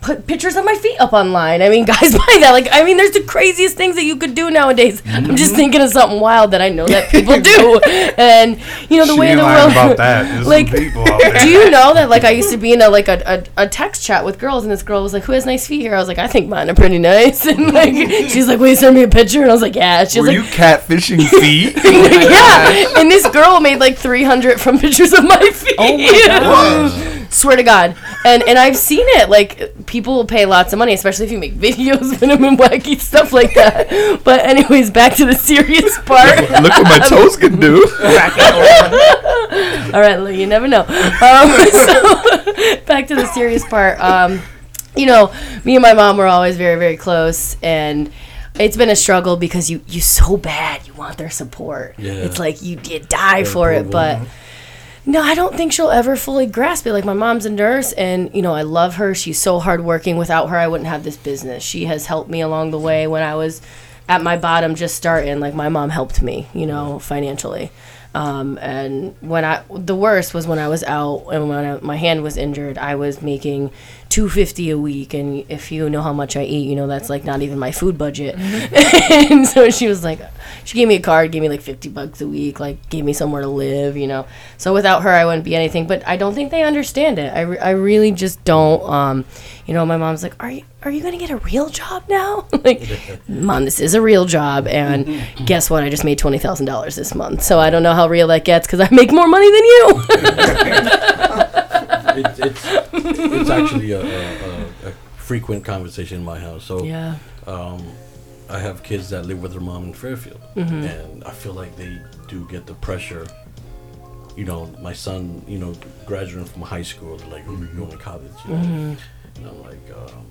put pictures of my feet up online. I mean, guys buy that. Like, I mean, there's the craziest things that you could do nowadays. I'm just thinking of something wild that I know that people do, and you know the She way the world. about that. Like, people do you know that like I used to be in a like a, a, a text chat with girls, and this girl was like, "Who has nice feet here?" I was like, "I think mine are pretty nice," and like she's like, "Will you send me a picture?" And I was like, "Yeah." She was Were like, you catfishing feet? yeah. And this girl made like 300 from pictures of my feet. Oh my Swear to God. And and I've seen it. Like people will pay lots of money, especially if you make videos with them and wacky stuff like that. But anyways, back to the serious part. Look what my toes can do. All right, look, you never know. Um, so back to the serious part. Um, you know, me and my mom were always very, very close, and it's been a struggle because you you so bad you want their support. Yeah. It's like you you die for it, but. huh? No, I don't think she'll ever fully grasp it. Like my mom's a nurse and you know, I love her. She's so hardworking. Without her I wouldn't have this business. She has helped me along the way when I was at my bottom just starting. Like my mom helped me, you know, financially. Um, and when I the worst was when I was out and when I, my hand was injured, I was making two fifty a week. And if you know how much I eat, you know that's like not even my food budget. and so she was like, she gave me a card, gave me like fifty bucks a week, like gave me somewhere to live, you know. So without her, I wouldn't be anything. But I don't think they understand it. I, re- I really just don't. Um, you know, my mom's like, are you are you gonna get a real job now? like, mom, this is a real job, and guess what? I just made twenty thousand dollars this month. So I don't know how real that gets because I make more money than you. It, it's it's actually a, a, a, frequent conversation in my house. So yeah. um, I have kids that live with their mom in Fairfield, Mm-hmm. and I feel like they do get the pressure. You know, my son, you know, graduating from high school, they're like, "Oh, you're going to college," you know? Mm-hmm. and I'm like, um,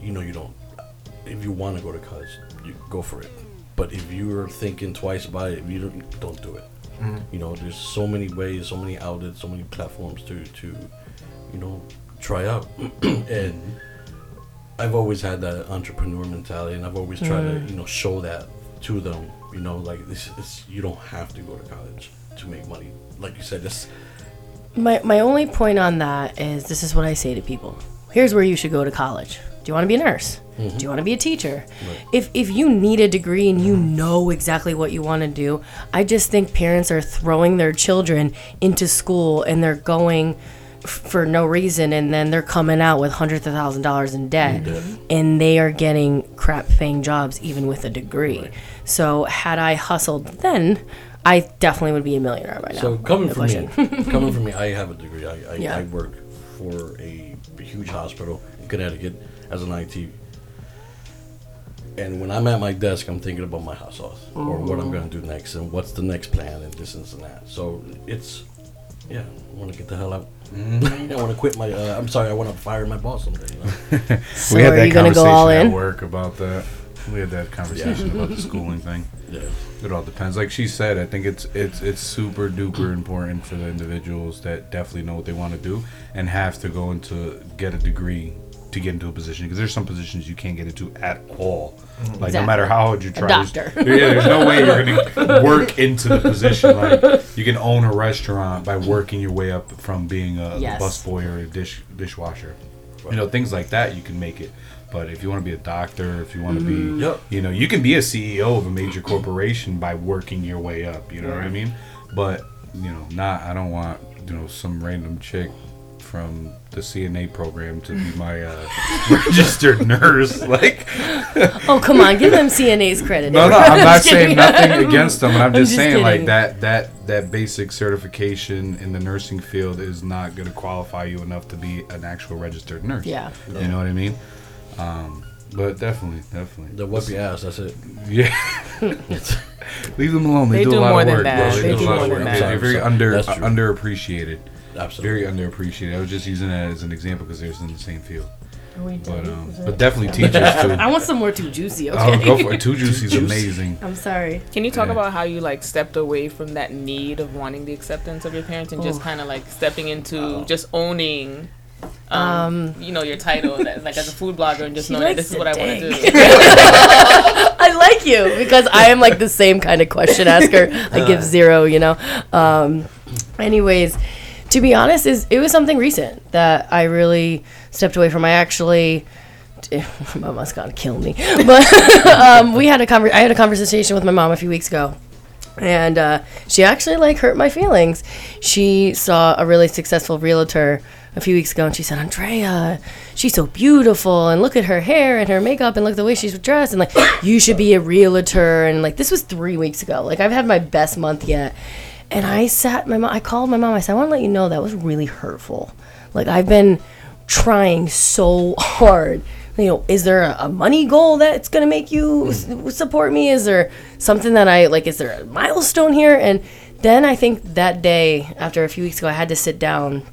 you know, you don't. if you want to go to college, you go for it. But if you're thinking twice about it, if you don't, don't do it. You know, there's so many ways, so many outlets, so many platforms to to, you know, try out. and I've always had that entrepreneur mentality, and I've always tried to mm. you know show that to them. You know, like this, this you don't have to go to college to make money. Like you said, this My, my only point on that is this is what I say to people. Here's where you should go to college. Do you want to be a nurse? Mm-hmm. Do you want to be a teacher? If, if you need a degree and you mm-hmm. know exactly what you want to do, I just think parents are throwing their children into school and they're going f- for no reason and then they're coming out with hundreds of thousand dollars in debt mm-hmm. and they are getting crap paying jobs even with a degree. So had I hustled then, I definitely would be a millionaire by now. So coming No from me, coming from me, I have a degree. I, I, Yeah. I work for a huge hospital in Connecticut as an IT. And when I'm at my desk, I'm thinking about my house sauce or what I'm going to do next and what's the next plan and this and that. So it's, yeah, I want to get the hell out. I want to quit my. Uh, I'm sorry, I want to fire my boss someday. You know? So are you gonna go all at in? work about that. We had that conversation about the schooling thing. yeah. It all depends. Like she said, I think it's it's it's super duper important for the individuals that definitely know what they want to do and have to go into get a degree to get into a position because there's some positions you can't get into at all. Like no matter how hard you try, there's- doctor. yeah, there's no way you're gonna work into the position. Like you can own a restaurant by working your way up from being a Yes. busboy or a dish dishwasher. You know things like that you can make it. But if you want to be a doctor, if you want to be, mm. Yep. you know, you can be a CEO of a major corporation by working your way up. You know what I mean? But you know, not. I don't want you know some random chick from the CNA program to be my uh, registered nurse. Like, Oh come on, give them CNA's credit. no, no, I'm not saying nothing against them. I'm just just saying like that that that basic certification in the nursing field is not going to qualify you enough to be an actual registered nurse. Yeah. You know what I mean? Um, but definitely, definitely. The wipe your ass. That's it. Yeah. Leave them alone. They, They do, do a lot more of than work. that. bro. They do do a lot more of than work. that. They're very under that's true. underappreciated. Absolutely. Very underappreciated. I was just using that as an example because they're in the same field. But um, but definitely teachers too. I want some more Two Juicy. Okay. Oh, go for it. Two Juicy's amazing. I'm sorry. Can you talk Yeah. about how you like stepped away from that need of wanting the acceptance of your parents and just kind of like stepping into Oh. just owning, um, Um, you know, your title that, like as a food blogger and just She knowing that this is what I want to to do. I like you because I am like the same kind of question asker. I give zero, you know. Um, anyways, to be honest, is it was something recent that I really stepped away from. I actually. My mom's gonna kill me, but um, we had a conver- I had a conversation with my mom a few weeks ago, and uh, she actually like hurt my feelings. She saw a really successful realtor a few weeks ago, and she said, "Andrea, she's so beautiful, and look at her hair and her makeup, and look at the way she's dressed, and like you should be a realtor." And like this was three weeks ago. Like I've had my best month yet, and I sat my mom. I called my mom. I said, "I want to let you know that was really hurtful. Like I've been trying so hard." you know, is there a, a money goal that's going to make you hmm. s- support me? Is there something that I like? Is there a milestone here? And then I think that day, after a few weeks ago, I had to sit down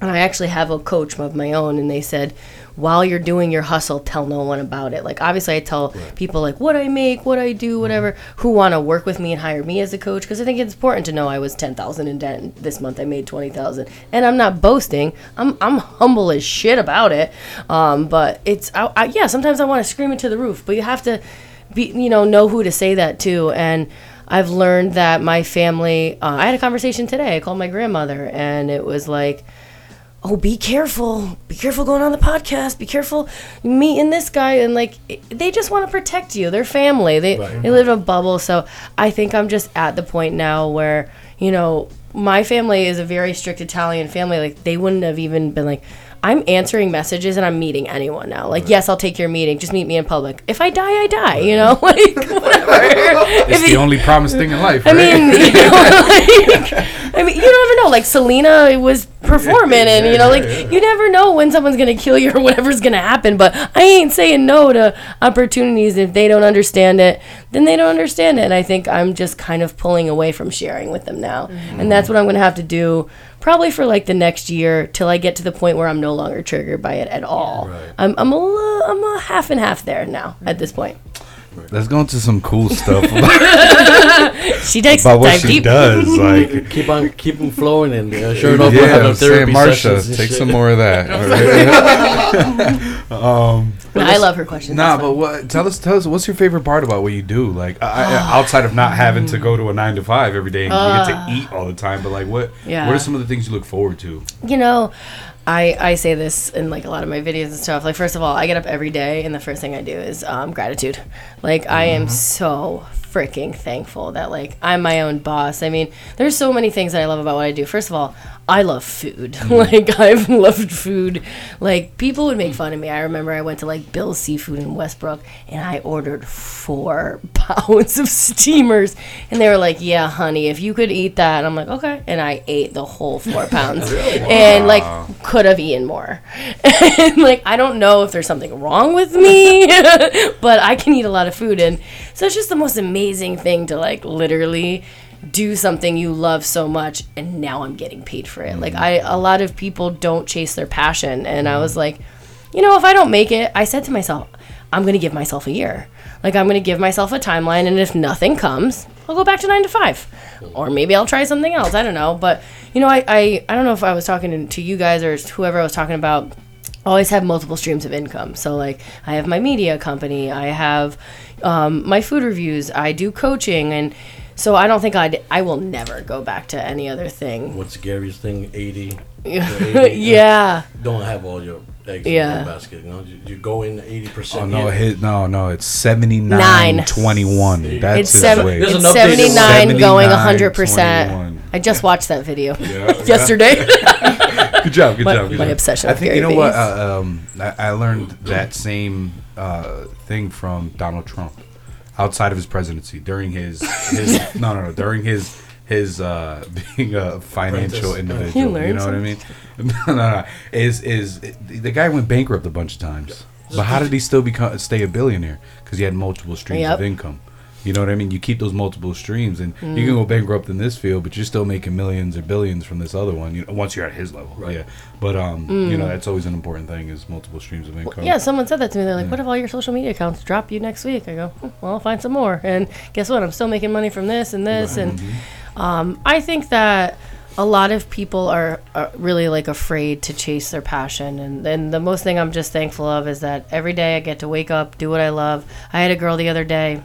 and I actually have a coach of my own, and they said, while you're doing your hustle, tell no one about it. Like, obviously, I tell people, like, what I make, what I do, whatever, who want to work with me and hire me as a coach, because I think it's important to know I was 10000 in debt. and This month, I made 20000 And I'm not boasting, I'm, I'm humble as shit about it. Um, but it's, I, I, yeah, sometimes I want to scream it to the roof, but you have to be, you know, know who to say that to. And, I've learned that my family. Uh, I had a conversation today. I called my grandmother, and it was like, "Oh, be careful! Be careful going on the podcast. Be careful meeting this guy." And like, they just want to protect you. They're family. They Right. they live in a bubble. So I think I'm just at the point now where you know my family is a very strict Italian family. Like they wouldn't have even been like. I'm answering messages and I'm meeting anyone now. Like, yes, I'll take your meeting. Just meet me in public. If I die, I die. You know, like whatever. It's If the you- only promised thing in life. I right? mean, you know, like, I mean, you never know. Like Selena was performing and you know like you never know when someone's gonna kill you or whatever's gonna happen but i ain't saying no to opportunities if they don't understand it then they don't understand it and i think i'm just kind of pulling away from sharing with them now and that's mm-hmm. what i'm gonna have to do probably for like the next year till i get to the point where i'm no longer triggered by it at all Right. I'm, I'm a i'm a half and half there now at this point Let's go into some cool stuff she takes about what dive she deep does. Like, Keep on, keep them flowing, and uh, sure enough, we'll yeah, have a I'm saying, therapy Marsha, take shit. some more of that. um, i love her questions Nah, but what? Tell us, tell us, what's your favorite part about what you do? Like, I, I, outside of not having to go to a nine to five every day and you get to eat all the time, but like, what? Yeah. What are some of the things you look forward to? you know I, I say this in like a lot of my videos and stuff. Like first of all i get up every day and the first thing i do is um, gratitude. Like i am so freaking thankful that like i'm my own boss. I mean there's so many things that i love about what i do. First of all i love food. Mm-hmm. Like i've loved food. Like people would make fun of me. I remember i went to like bill's seafood in westbrook and i ordered four pounds of steamers. And they were like yeah honey if you could eat that. And i'm like okay. And i ate the whole four pounds. And like could have eaten more. And like i don't know if there's something wrong with me but i can eat a lot of food. And so it's just the most amazing thing to like literally do something you love so much and now i'm getting paid for it. Like mm-hmm. i a lot of people don't chase their passion and i was like you know if i don't make it i said to myself i'm going to give myself a year. Like i'm going to give myself a timeline and if nothing comes i'll go back to 9 to 5 or maybe i'll try something else. I don't know. But you know i i, I don't know if i was talking to, to you guys or whoever i was talking about always have multiple streams of income. So like I have my media company, I have um, my food reviews, I do coaching, and so I don't think I'd I will never go back to any other thing. What's Gary's thing? 80. yeah, Don't have all your eggs Yeah. in one basket. You know, you, you go in 80%. Oh no, in. hit no, no, it's 79 Nine. 21. That's it's his seven, way. It's an updated one. 79 going 79, 100 percent. 21. I just watched that video Yeah, yesterday. Good job, good My- job. Good my job. obsession I with think Gary you know what. Uh, um, I, I learned that same uh, thing from Donald Trump, outside of his presidency, during his his no no no during his his uh, being a financial Apprentice. individual. You learned know what I mean? no, no, no. Is is the guy went bankrupt a bunch of times, but how did he still become stay a billionaire? Because he had multiple streams Yep. of income. You know what I mean? You keep those multiple streams, and you can go bankrupt in this field, but you're still making millions or billions from this other one. You know, once you're at his level, Right. yeah. But um, you know, that's always an important thing is multiple streams of income. Yeah, someone said that to me. They're like, "What if all your social media accounts drop you next week?" I go, "Hmm, "Well, I'll find some more." And guess what? I'm still making money from this and this, and um, I think that a lot of people are, are really like afraid to chase their passion. And then the most thing I'm just thankful of is that every day I get to wake up, do what I love. I had a girl the other day.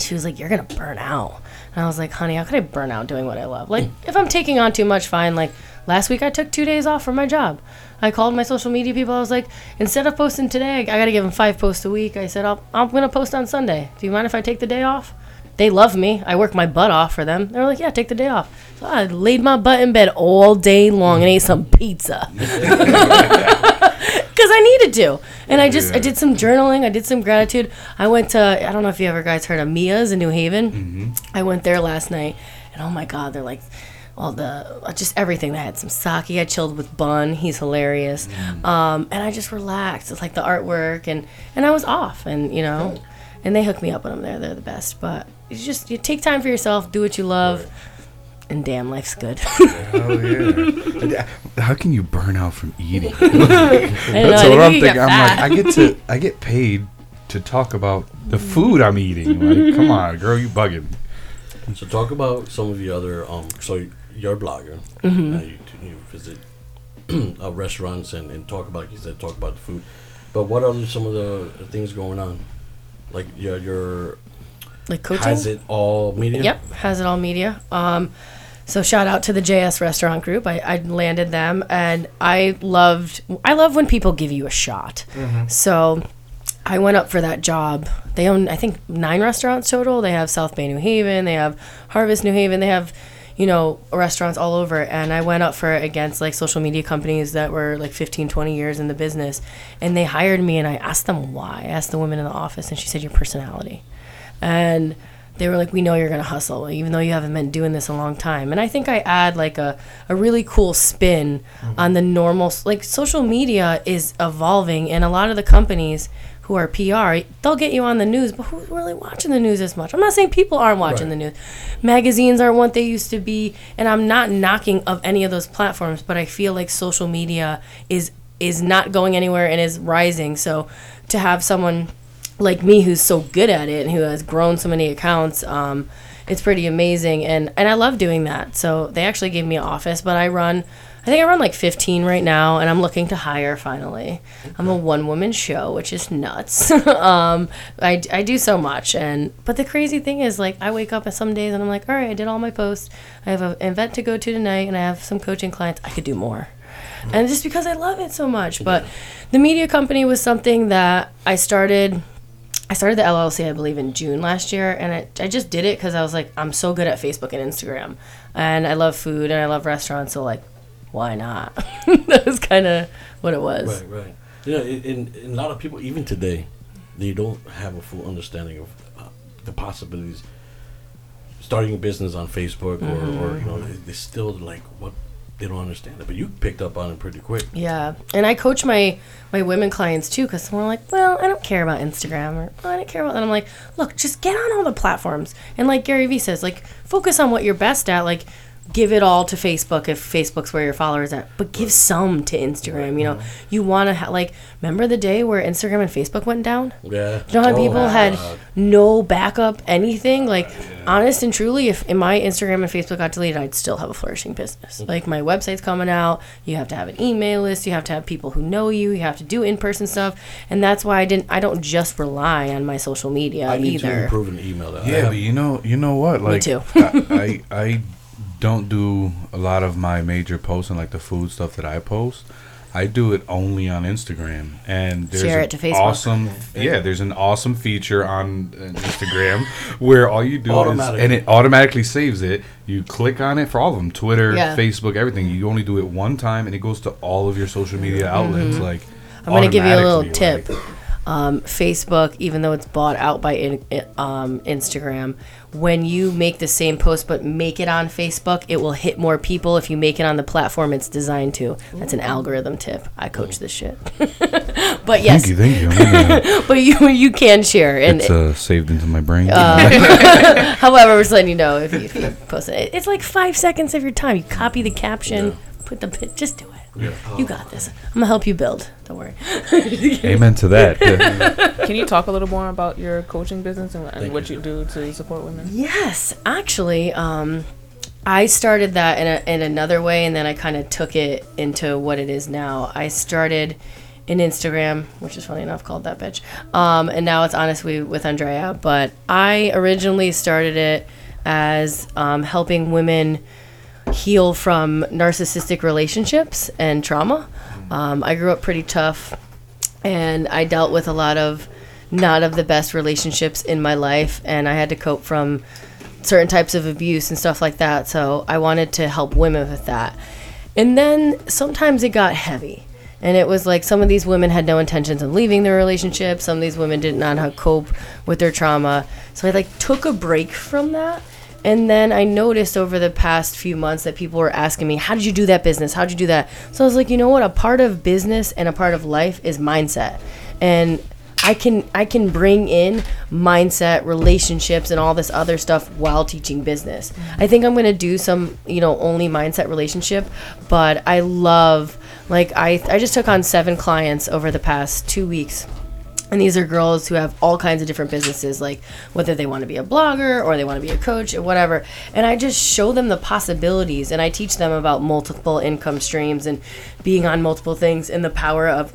She was like, "You're gonna burn out," and I was like, "Honey, how could I burn out doing what I love? Like, if I'm taking on too much, fine. Like last week, I took two days off from my job. I called my social media people. I was like, instead of posting today, I gotta give them five posts a week. I said, I'll, I'm gonna post on Sunday. Do you mind if I take the day off? They love me. I work my butt off for them. They were like, yeah, take the day off. So I laid my butt in bed all day long and ate some pizza. because I needed to. And I just I did some journaling. I did some gratitude. I went to I don't know if you ever guys heard of Mia's in New Haven. I went there last night, and oh my god, they're like all the just everything. They had some sake. I chilled with Bun. He's hilarious. Um, and I just relaxed. It's like the artwork, and and I was off, and you know, and they hook me up when I'm there. They're the best. But you just you take time for yourself, do what you love. And damn, life's good. Hell yeah. How can you burn out from eating? I know. That's what I'm get thinking. I'm like. I get to, I get paid to talk about the food I'm eating. Like, come on, girl, you bugging. So talk about some of the other. Um, so you're a blogger. Mm-hmm. Uh, you, you visit uh, restaurants and, and talk about. like You said talk about the food, but what are some of the things going on? Like your your like coaching. has it all media? Yep, has it all media. Um, so shout out to the JS Restaurant Group. I, I landed them, and I loved. I love when people give you a shot. Mm-hmm. So I went up for that job. They own, I think, nine restaurants total. They have South Bay, New Haven. They have Harvest, New Haven. They have, you know, restaurants all over. And I went up for it against like social media companies that were like 15, 20 years in the business. And they hired me, and I asked them why. I asked the woman in the office, and she said, Your personality. And they were like, "We know you're gonna hustle, even though you haven't been doing this a long time." And I think I add like a, a really cool spin mm-hmm. on the normal. Like social media is evolving, and a lot of the companies who are PR, they'll get you on the news, but who's really watching the news as much? I'm not saying people aren't watching Right. the news. Magazines aren't what they used to be, and I'm not knocking of any of those platforms, but I feel like social media is is not going anywhere and is rising. So to have someone like me who's so good at it and who has grown so many accounts um, it's pretty amazing. And and i love doing that. So they actually gave me an office but i run i think i run like 15 right now and i'm looking to hire finally. I'm a one woman show which is nuts. Um, I, I do so much. And but the crazy thing is like i wake up at some days and i'm like all right i did all my posts. I have an event to go to tonight and i have some coaching clients. I could do more. And just because i love it so much. But the media company was something that i started I started the LLC, I believe, in June last year, and I, I just did it because I was like, I'm so good at Facebook and Instagram, and I love food and I love restaurants, so like, why not? that was kind of what it was. Right, right. Yeah, and, and a lot of people, even today, they don't have a full understanding of uh, the possibilities. Starting a business on Facebook, or, or you know, they, they still like what they don't understand it. But you picked up on it pretty quick. Yeah, and I coach my my women clients too because some are like, well, I don't care about Instagram or I don't care about that. I'm like, look, just get on all the platforms and like Gary Vee says, like focus on what you're best at. Like give it all to Facebook if Facebook's where your followers are, but give some to Instagram. You know, mm-hmm. you want to ha- like remember the day where Instagram and Facebook went down. Yeah. You know how Oh, people had God. no backup, anything? Like, honest and truly, if, if my Instagram and Facebook got deleted, I'd still have a flourishing business. Mm-hmm. Like, my website's coming out. You have to have an email list. You have to have people who know you. You have to do in person stuff. And that's why I didn't, I don't just rely on my social media I need to either. improve an email. That I Yeah, but you know, you know what? Like, too. I, I I don't do a lot of my major posts and like the food stuff that I post. I do it only on Instagram, and there's Share an it to Facebook. awesome. Yeah, there's an awesome feature on uh, Instagram where all you do is and it automatically saves it. You click on it for all of them: Twitter, Yeah. Facebook, everything. You only do it one time, and it goes to all of your social media outlets. Like, Mm-hmm. I'm going to give you a little tip. like- Um, Facebook, even though it's bought out by in, um, Instagram, when you make the same post but make it on Facebook, it will hit more people if you make it on the platform it's designed to. That's an algorithm tip. I coach this shit. but yes, Thank you, thank you. I'm gonna- but you you can share and it's uh, saved into my brain. however, we're just letting you know if you, if you post it. It's like five seconds of your time. You copy the caption, put the pit, just do it. You got this. I'm gonna help you build. Don't worry. Amen to that. Can you talk a little more about your coaching business and, and what you. you do to support women? Yes, actually, um, I started that in, a, in another way, and then I kind of took it into what it is now. I started an Instagram, which is funny enough called that bitch, um, and now it's honestly with Andrea. But I originally started it as um, helping women heal from narcissistic relationships and trauma. Um, I grew up pretty tough, and I dealt with a lot of not of the best relationships in my life, and I had to cope from certain types of abuse and stuff like that. So I wanted to help women with that. And then sometimes it got heavy. And it was like some of these women had no intentions of leaving their relationship. Some of these women didn't know how to cope with their trauma. So I like took a break from that. And then I noticed over the past few months that people were asking me, How did you do that business? How did you do that? So I was like, you know what? A part of business and a part of life is mindset. And I can I can bring in mindset, relationships, and all this other stuff while teaching business. I think I'm gonna do some, you know, only mindset relationship, but I love like I I just took on seven clients over the past two weeks. And these are girls who have all kinds of different businesses, like whether they want to be a blogger or they want to be a coach or whatever. And I just show them the possibilities and I teach them about multiple income streams and being on multiple things and the power of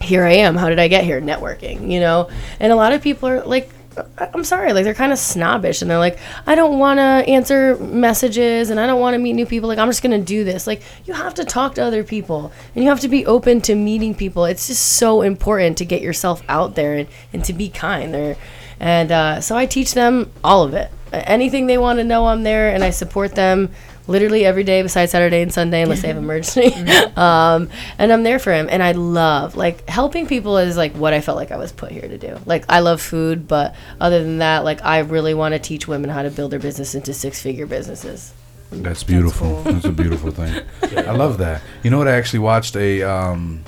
here I am. How did I get here? Networking, you know? And a lot of people are like, I'm sorry, like they're kind of snobbish and they're like, I don't want to answer messages and I don't want to meet new people. Like, I'm just going to do this. Like, you have to talk to other people and you have to be open to meeting people. It's just so important to get yourself out there and, and to be kind. There. And uh, so I teach them all of it. Anything they want to know, I'm there and I support them literally every day besides Saturday and Sunday unless they have emergency. um, and I'm there for him. And I love like helping people is like what I felt like I was put here to do. Like I love food, but other than that, like I really want to teach women how to build their business into six figure businesses. That's beautiful. That's, a beautiful thing. I love that. You know what? I actually watched a um,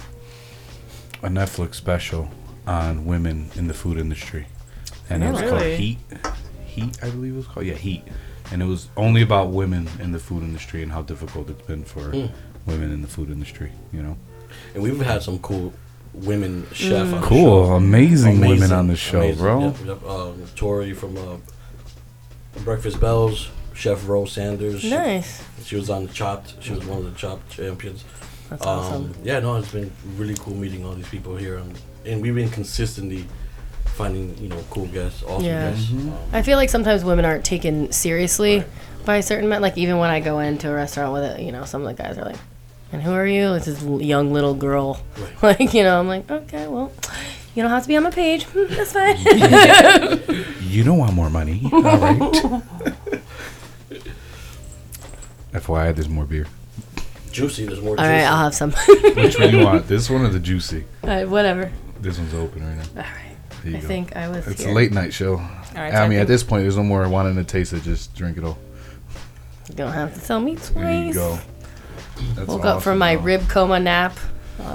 a Netflix special on women in the food industry, and it was called Heat. Heat, I believe it was called. Yeah, Heat, and it was only about women in the food industry and how difficult it's been for women in the food industry. You know, And we've had some cool women chef on the cool, show. amazing, women on the show, amazing. bro. Yeah, we have, um, Tori from uh, Breakfast Bells, Chef Rose Sanders. She- Nice. She, was on the Chopped. She was one of the Chopped champions. That's Um, awesome. Yeah, no, it's been really cool meeting all these people here, and, and we've been consistently finding you know cool guests, awesome Yeah. guests. Mm-hmm. Um, I feel like sometimes women aren't taken seriously by certain men. Like even when I go into a restaurant with it, you know, some of the guys are like, "And who are you?" It's this l- young little girl. Right. Like you know, I'm like, okay, well, you don't have to be on my page. That's fine. You don't want more money, all right? FYI, there's more beer. juicy. There's more. All right, juicy. I'll have some. Which one do you want? This one or the juicy? All right, whatever. This one's open right now. All right. There you I go. think I was. It's here. a late night show. Right, so I mean, at think this point, there's no more wanting to taste it. Just drink it all. you don't have to tell me twice. There you go. That's Woke up from my bro. rib coma nap.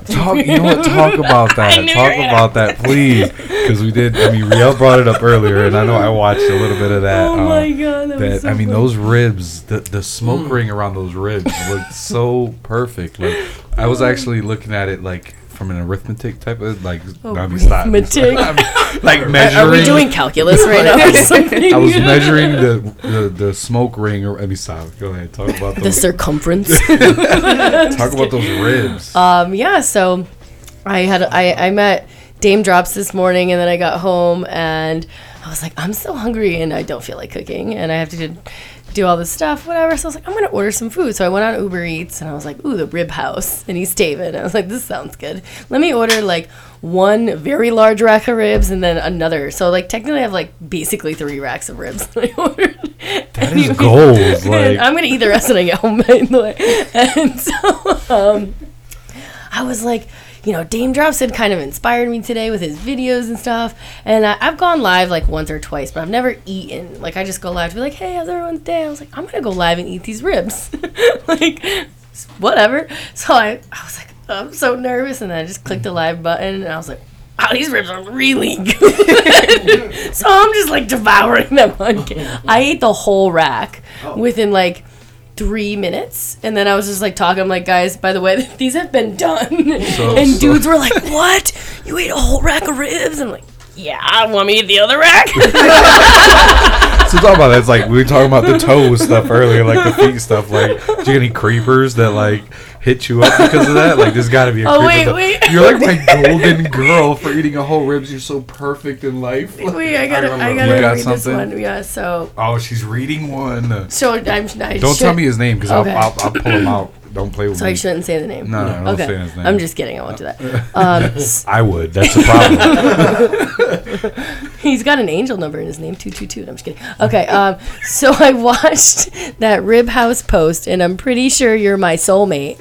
Talk, you know what? Talk about that. knew Talk about that, please, because we did. I mean, Riel brought it up earlier, and I know I watched a little bit of that. oh um, my god, that, was that so I mean, funny. those ribs, the the smoke ring around those ribs looked so perfect. Like I was actually looking at it like from an arithmetic type of like. Stop. Arithmetic? like measuring. Are we doing calculus right now or something? I was measuring the, the the smoke ring. Or, let me stop. Go ahead. Talk about the circumference. talk about those ribs. Um, yeah, so I had I, I met Dame Drops this morning, and then I got home and I was like, I'm so hungry, and I don't feel like cooking, and I have to do, do all this stuff, whatever. So I was like, I'm gonna order some food. So I went on Uber Eats, and I was like, Ooh, the Rib House in East Haven. I was like, This sounds good. Let me order like one very large rack of ribs, and then another. So like technically, I have like basically three racks of ribs that I ordered. That is gold. Like I'm gonna eat the rest when I get home, by the way. And so um, I was like, you know, Dame Drops had kind of inspired me today with his videos and stuff. And I, I've gone live like once or twice, but I've never eaten. Like I just go live to be like, hey, how's everyone's day? I was like, I'm gonna go live and eat these ribs, like whatever. So I, I was like, I'm so nervous, and then I just clicked the live button, and I was like. Wow, these ribs are really good. so I'm just like devouring them. I ate the whole rack oh. within like three minutes, and then I was just like talking. I'm like, guys, by the way, these have been done. and so- dudes were like, "What? You ate a whole rack of ribs?" I'm like, "Yeah, I want me to eat the other rack." So talk about that. It's like we were talking about the toe stuff earlier, like the feet stuff. Like, do you get any creepers that like hit you up because of that? Like, there's got to be a Oh, wait, wait. You're like my golden girl for eating a whole ribs. You're so perfect in life. Wait, I gotta, I, remember. gotta You got read this one. Yeah, so, Oh, she's reading one. so I'm. I Don't should, tell me his name because Okay. I'll, I'll, I'll pull him out. Don't play with So me. So I shouldn't say the name. No, no, don't okay. say his name. I'm just kidding. I won't do that. Um, I would. That's the problem. He's got an angel number in his name, 222. I'm just kidding. Okay, um, so I watched that Rib House post, and I'm pretty sure you're my soulmate.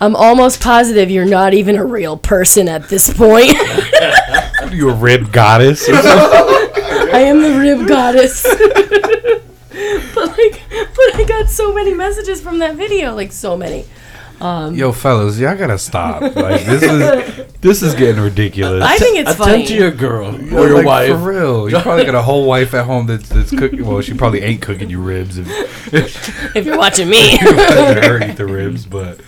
I'm almost positive you're not even a real person at this point. What are you a rib goddess? or something? I am the rib goddess. but like, but I got so many messages from that video, like so many. Um, Yo, fellas, y'all gotta stop. Like this is this is getting ridiculous. I think it's Attend funny. to your girl or Yeah, your like, wife. For real. You probably got a whole wife at home that's, that's cooking. Well, she probably ain't cooking you ribs if if you're watching me. you let her eat the ribs, but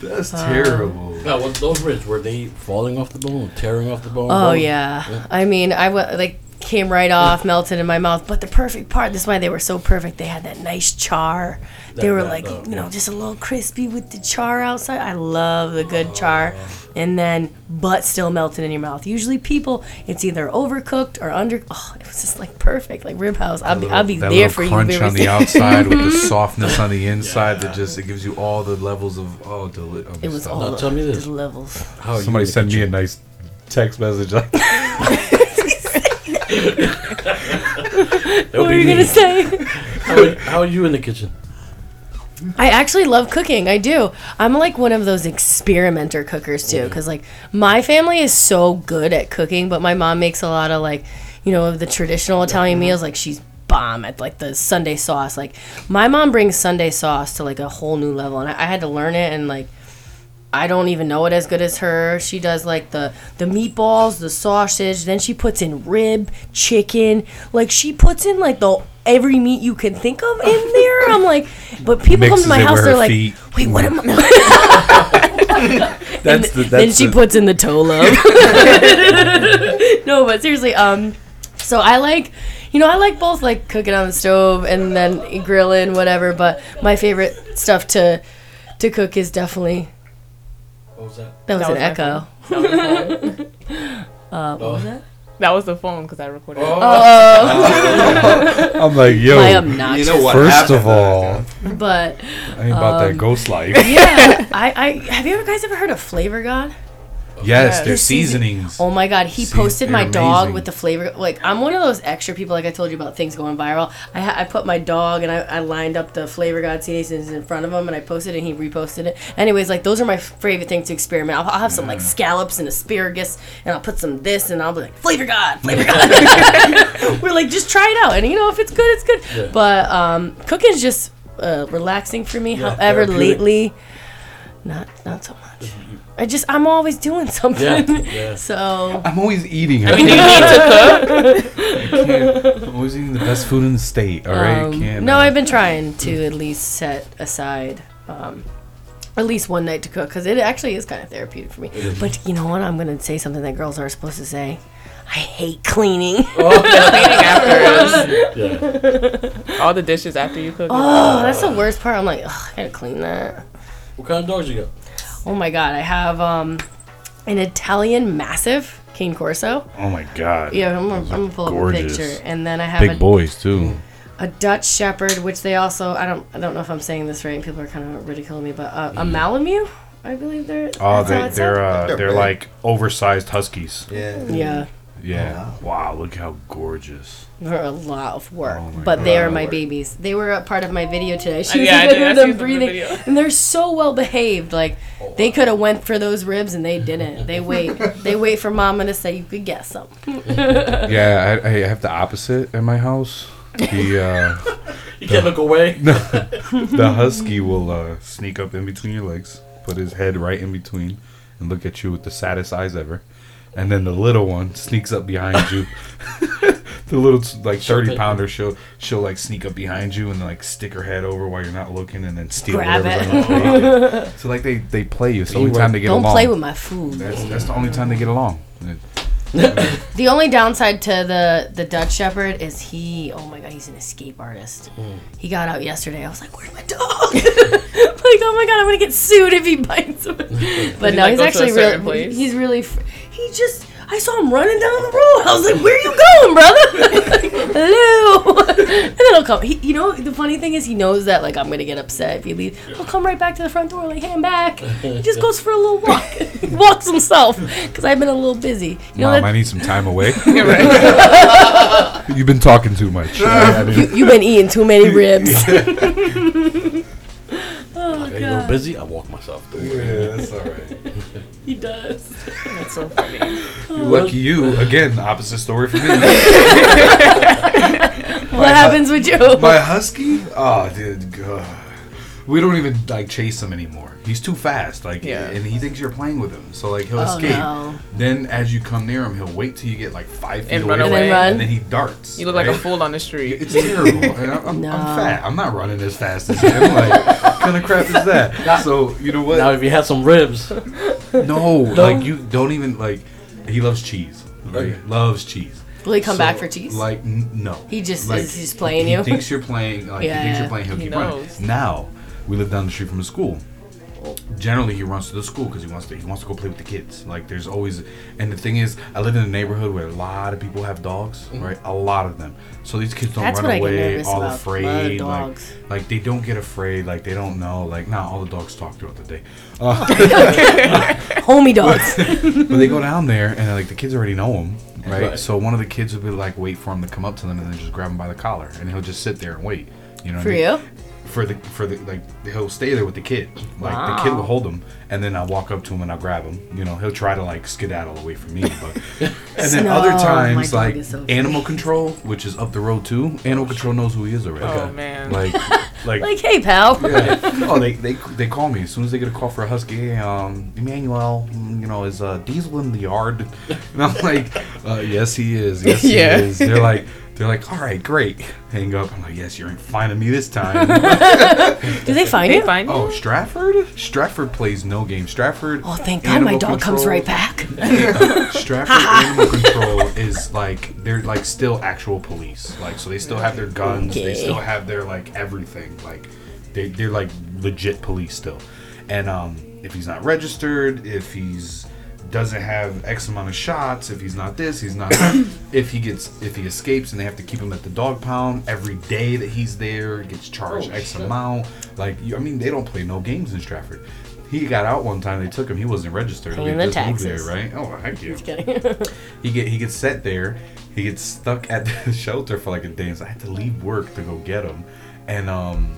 that's uh, terrible. Now, what, those ribs were they falling off the bone, tearing off the bone? Oh Bone? yeah. I mean, I wa- like came right off, melted in my mouth. But the perfect part, this is why they were so perfect. They had that nice char. They were that, like, you know, just a little crispy with the char outside. I love the good char. And then, but still melted in your mouth. Usually, people, it's either overcooked or under. Oh, it was just like perfect, like rib house. I'll be, I'll be That there little for you. crunch on the outside with the mm-hmm. softness on the inside that just it gives you all the levels of oh, deli- of It was stuff. all Now, tell me the this. levels. How you Somebody in the send me a nice text message like That would What were be you me. gonna say? How are, how are you in the kitchen? I actually love cooking. I do. I'm like one of those experimenter cookers too, because like my family is so good at cooking, but my mom makes a lot of like, you know, the traditional Italian uh-huh. meals. Like she's bomb at like the Sunday sauce. Like my mom brings Sunday sauce to like a whole new level, and I, I had to learn it and like. I don't even know it as good as her. She does like the the meatballs, the sausage, then she puts in rib, chicken. Like she puts in like the every meat you can think of in there. I'm like, but people come to my house, they're like, feet. wait, what am I? That's the, that's then she the- puts in the tolo. no, but seriously, um, so I like, you know, I like both like cooking on the stove and then grilling, whatever. But my favorite stuff to to cook is definitely What was that? that was That an was my echo. That was the phone. Uh, what was that? That was the phone because I recorded. it. I'm like, yo. My obnoxious. First of all, but I ain't about Um, that ghost life. yeah, I, I have you ever guys ever heard of Flavor God? Yes, Yes. their seasonings. Oh my god, he See, posted my they're dog amazing. with the flavor. Like I'm one of those extra people. Like I told you about things going viral. I ha- I put my dog and I, I lined up the Flavor God seasons in front of him and I posted it and he reposted it. Anyways, like those are my favorite things to experiment. I'll, I'll have some like scallops and asparagus and I'll put some this and I'll be like Flavor God, Flavor God. We're like just try it out and you know if it's good, it's good. Yeah. But um, cooking's just uh, relaxing for me. Yeah, However, therapeutic. lately, not not so much. I just I'm always doing something. Yeah, yeah. So I'm always eating. I mean, you need to cook. I'm always eating the best food in the state. All right, um, can't. no, uh, I've been trying to at least set aside um, at least one night to cook because it actually is kind of therapeutic for me. But you know what? I'm gonna say something that girls aren't supposed to say. I hate cleaning. Cleaning after Yeah. all the dishes after you cook. oh, that's the worst part. I'm like, Ugh, I gotta clean that. What kind of dogs you got? Oh my god, I have um, an Italian massive Cane Corso. Oh my god. Yeah, I'm gonna, I'm gonna pull up a picture, and then I have Big a, boys too. a Dutch Shepherd, which they also I don't I don't know if I'm saying this right. and People are kind of ridiculing me, but uh, a Malamute, I believe they're. Oh, that's they, it's they're uh, They're they're like oversized huskies. Yeah. yeah, Yeah. Wow. Look how gorgeous. they're a lot of work, Oh my but they are my babies. They were a part of my video today. She Uh, was yeah, I yeah, did. I with see them it from the breathing, and they're so well behaved. Like they could have went for those ribs, and they didn't. They wait. they wait for Mama to say you could get some. Yeah, I, I have the opposite in my house. The uh, You can't look away. the husky will uh, sneak up in between your legs, put his head right in between, and look at you with the saddest eyes ever. And then the little one sneaks up behind you. the little like thirty pounder, she'll she'll like sneak up behind you and like stick her head over while you're not looking, and then steal Grab whatever's it. on your plate. So like they they play you. It's the only time they get Don't along. play with my food. That's, that's the only time they get along. The only downside to the the Dutch Shepherd is he. Oh my god, he's an escape artist. Mm. He got out yesterday. I was like, "Where's my dog?" like, oh my god, I'm gonna get sued if he bites him. But he, no, like, he's go to a actually really. place? He's really. Fr- he just. I saw him running down the road. I was like, "Where are you going, brother?" Hello. and then he'll come. He, you know, the funny thing is, he knows that like I'm gonna get upset if he leaves. He'll come right back to the front door, like, "Hey, I'm back." He just goes for a little walk. he walks himself because I've been a little busy. You know Mom, that- I need some time away. You've been talking too much. I- I didn't- You've been eating too many ribs. Oh, I get a little busy. I walk myself. Don't yeah, that's all right. He does. That's so funny. Lucky you. Again, opposite story for me. What happens with you? My husky? Oh, dude. God. We don't even like chase him anymore. He's too fast. Like, Yeah. and he thinks you're playing with him. So like, he'll Oh, escape. no. Then as you come near him, he'll wait till you get like five feet And away, run from him, away. And and then then he darts. You look like a fool on the street. It's terrible. And I'm, I'm, No. I'm fat. I'm not running as fast as him. Like, what kind of crap is that? So you know what? Now, if you had some ribs, no, like you don't even like. He loves cheese. Right? Okay. Loves cheese. Will he come So, back for cheese? Like n- no. He just- like, is he just playing he you? thinks you're playing. Like Yeah, he thinks yeah. you're playing. He'll He keep knows. running. Now we live down the street from a school. Generally, he runs to the school because he wants to. He wants to go play with the kids. Like there's always, and the thing is, I live in a neighborhood where a lot of people have dogs. Right, a lot of them. So these kids don't That's run what I get away all about, afraid. Like, like they don't get afraid. Like they don't know. Like not all the dogs talk throughout the day. Uh, Homie dogs. but they go down there and like the kids already know him, right? Right. So one of the kids would be like, wait for him to come up to them and then just grab him by the collar, and he'll just sit there and wait. You know, for I mean? you? For the for the like he'll stay there with the kid. Like the kid will hold him, and then I will walk up to him and I will grab him. You know, he'll try to like skedaddle away from me, but and then No, other times like so animal control, which is up the road too. Animal control knows who he is already. Oh man. Like like. Like, hey, pal. yeah. Oh, they, they they call me as soon as they get a call for a husky. Um, Emmanuel, mm, you know, is uh, Diesel in the yard? And I'm like, uh, yes, he is. Yes, Yeah. he is. They're like, they're like, all right, great. Hang up. I'm like, yes, you ain't finding me this time. Do they find they you? find you? oh, Stratford? Stratford plays no game. Stratford. Oh, thank God, my Animal dog comes Control- right back. Stratford Animal Control is like they're like still actual police. Like so they still have their guns, they Okay. still have their like everything. Like they they're like legit police still. And um if he's not registered, if he's doesn't have X amount of shots, if he's not this, he's not if he gets if he escapes and they have to keep him at the dog pound every day that he's there, he gets charged Oh, X shit. amount. Like you, I mean they don't play no games in Stratford. He got out one time. They took him. He wasn't registered. Paying the moved there, right? Oh, heck yeah. He get he gets set there. He gets stuck at the shelter for like a day. So I had to leave work to go get him, and um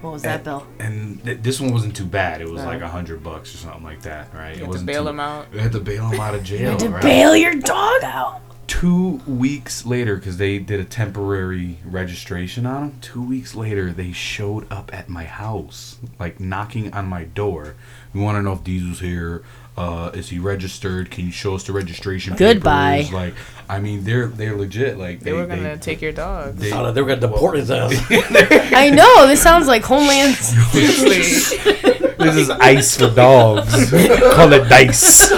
what was that, Bill? and th- this one wasn't too bad. It was No. like a hundred bucks or something like that, right? You it had to wasn't bail too- him out. I had to bail him out of jail. you had To right? bail your dog out. Two weeks later, because they did a temporary registration on him. Two weeks later, they showed up at my house, like knocking on my door. We want to know if Diesel's here. Uh, is he registered? Can you show us the registration? Goodbye. papers? Like, I mean, they're they're legit. Like They were gonna take your dog. they- Thought they were gonna deport his ass. I know. This sounds like Homeland. This is ice for dogs. Call it dice.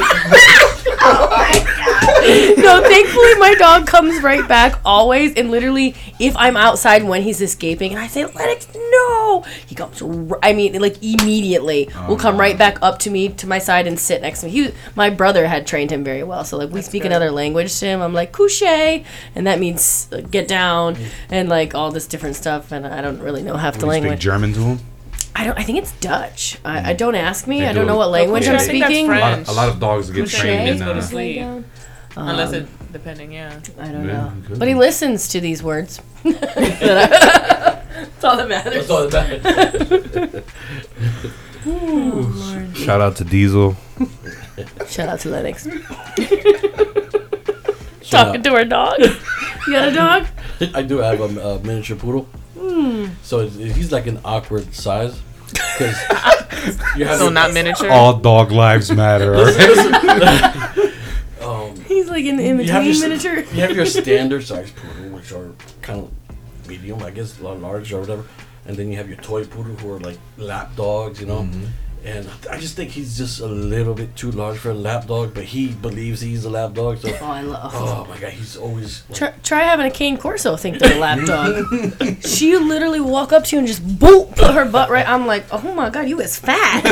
no, thankfully my dog comes right back always. And literally, if I'm outside when he's escaping, and I say Lennox, no, he comes. r- I mean, like immediately, will come right back up to me to my side and sit next to me. He, my brother had trained him very well, so like we speak good. another language to him. I'm like couche, and that means uh, get down, and like all this different stuff. And I don't really know half the You speak language. German to him. I don't. I think it's Dutch. I, I don't ask me. They I do don't know what language couche, I'm I think that's speaking. A lot, of, a lot of dogs get Couche trained in. go to Uh, sleep. Unless Um, it, depending, yeah. I don't Yeah, know. good. But he listens to these words. That's all that matters. That's all that matters. shout out to Diesel. Shout out to Lennox. Talking to her dog. You got a dog? I do have a, a miniature poodle. Hmm. So it's, he's like an awkward size. Because you have So your- not miniature. All dog lives matter. Um, He's like an in you have between your, miniature. You have your standard size poodle, which are kind of medium, I guess, large or whatever. And then you have your toy poodle, who are like lap dogs, you know. Mm-hmm. And I just think he's just a little bit too large for a lap dog, but he believes he's a lap dog. So, Oh, I love. oh my god, he's always. Like, Try, try having a cane corso think they're a lap dog. she literally walk up to you and just boop put her butt right. I'm like, oh my god, you is fat.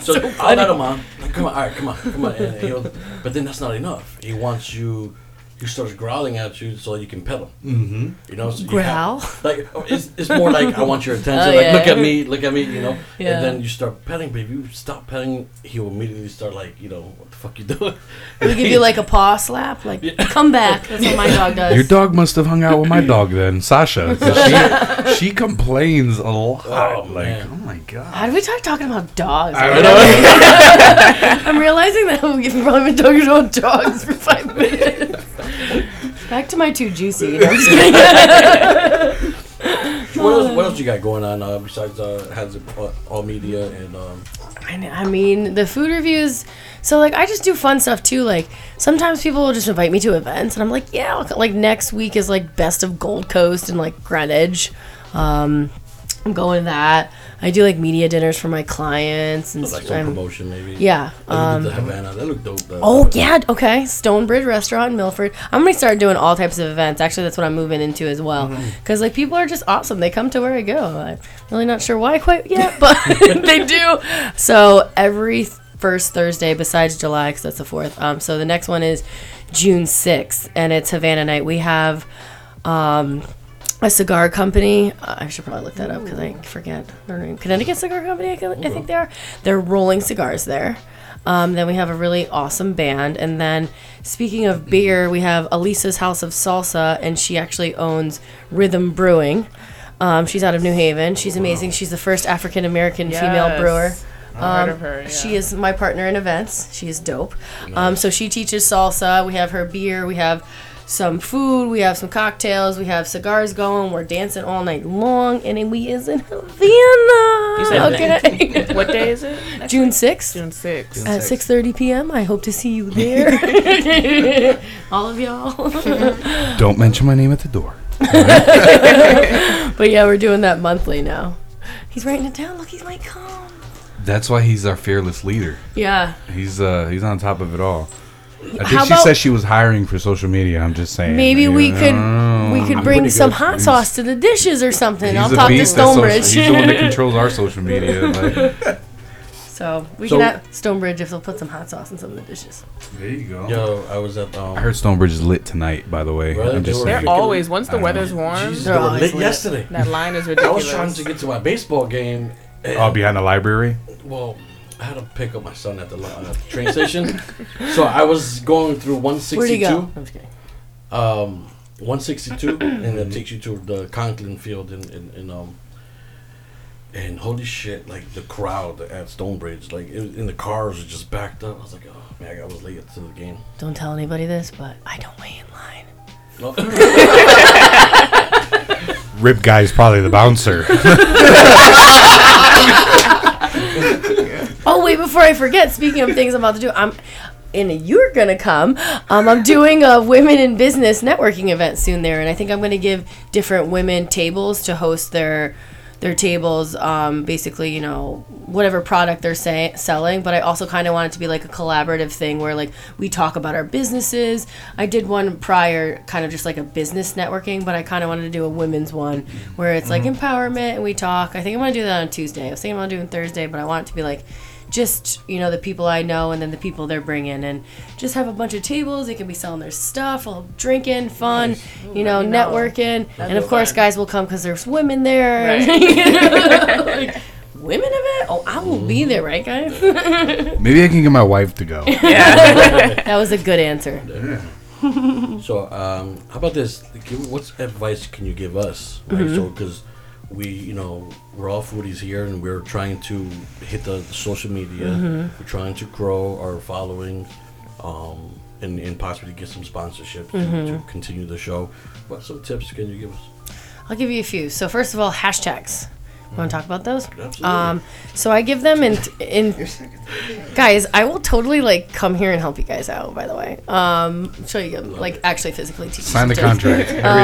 So, I'll let him on. Come on, all right, come on, come on. And he'll, but then that's not enough. He wants you. He starts growling at you so you can pet him. mm-hmm. You know, so you Growl? have- like it's, it's more like I want your attention. Oh, like yeah. look at me, look at me. You know, Yeah. and then you start petting. But if you stop petting, he will immediately start like, you know, what the fuck you doing? we give you like a paw slap, like come back. That's what my dog does. Your dog must have hung out with my dog then, Sasha. She, she complains a lot. Oh, like, man. oh my god. How do we start talking about dogs? I don't know. I'm realizing that we've probably been talking about dogs for five minutes. Back to my Two Juicy. No, I'm just kidding. what else? What else you got going on uh, besides uh, has uh, all media and um, I I mean, the food reviews. So like, I just do fun stuff too. Like sometimes people will just invite me to events, and I'm like, yeah. I'll Like next week is like best of Gold Coast and like Greenwich. Um, I'm going to that. I do like media dinners for my clients and like some promotion maybe? yeah. Um, the Havana. That looked dope. uh, Oh yeah, okay. Stonebridge Restaurant in Milford. I'm gonna start doing all types of events. Actually, that's what I'm moving into as well. Because like people are just awesome. They come to where I go. I'm really not sure why quite yet, but they do. So every first Thursday, besides July, because that's the fourth. Um, so the next one is June sixth, and it's Havana night. We have. Um, a cigar company. Uh, I should probably look that up because I forget their name. Connecticut Cigar Company, I, can- I think they are. They're rolling cigars there. Um, then we have a really awesome band. And then, speaking of beer, we have Alisa's House of Salsa, and she actually owns Rhythm Brewing. Um, she's out of New Haven. She's amazing. She's the first African American female Yes. brewer. I heard Um, of her, She is my partner in events. She is dope. Um, so she teaches salsa. We have her beer. We have some food. We have some cocktails. We have cigars going. We're dancing all night long. And then we is in Havana. said okay. What day is it? June 6th June 6th. at 6.30 p.m. I hope to see you there. all of y'all. Don't mention my name at the door. but yeah, we're doing that monthly now. He's writing it down. Look, he's like, come. That's why he's our fearless leader. Yeah. He's uh he's on top of it all. I think she about- said she was hiring for social media. I'm just saying. Maybe You we could know. we could bring some good. hot He's- sauce to the dishes or something. He's I'll a talk to beast at social- Stonebridge. He's the one that controls our social media. Like, so we So- can have Stonebridge if they'll put some hot sauce in some of the dishes. there you go. Yo, I was at. Um, I heard Stonebridge is lit tonight. By the way, Really? I'm just They were saying. They're always, once the weather's know. warm, Jesus, They're they were always lit lit. yesterday. that line is ridiculous. I was trying to get to my baseball game. Oh, behind the library. Well, I had to pick up my son at the uh, train station, so I was going through Where'd he 162. go? I'm just kidding. um, 162, and it takes you to the Conklin Field in, in, in um. And holy shit, like the crowd at Stonebridge, like it was, in the cars was just backed up. I was like, oh man, I was late to the game. Don't tell anybody this, but I don't wait in line. No. Rip guy's probably the bouncer. Oh wait, before I forget, speaking of things I'm about to do, I'm and you're gonna come. Um, I'm doing a women in business networking event soon there, and I think I'm gonna give different women tables to host their their tables. Um, basically, you know, whatever product they're say, selling. But I also kind of want it to be like a collaborative thing where like we talk about our businesses. I did one prior, kind of just like a business networking, but I kind of wanted to do a women's one where it's like empowerment and we talk. I think I'm gonna do that on Tuesday. I was thinking about doing Thursday, but I want it to be like just you know the people I know and then the people they're bringing and just have a bunch of tables. They can be selling their stuff, all drinking, fun, you know, let me know. networking, and of course, fun. guys will come because there's women there. Right. Like, women event? Oh, I will be there, right, guys? Maybe I can get my wife to go. Yeah, that was a good answer. So, um, how about this? Give, what advice can you give us? Right? So, because we, you know, we're all foodies here, and we're trying to hit the, the social media. We're trying to grow our following, um, and, and possibly get some sponsorship to, to continue the show. What some tips can you give us? I'll give you a few. So first of all, hashtags. You want to talk about those? Absolutely. Um, so I give them in in guys. I will totally like come here and help you guys out. By the way, um, show you like actually physically teach. you Sign the some tips. contract. Hurry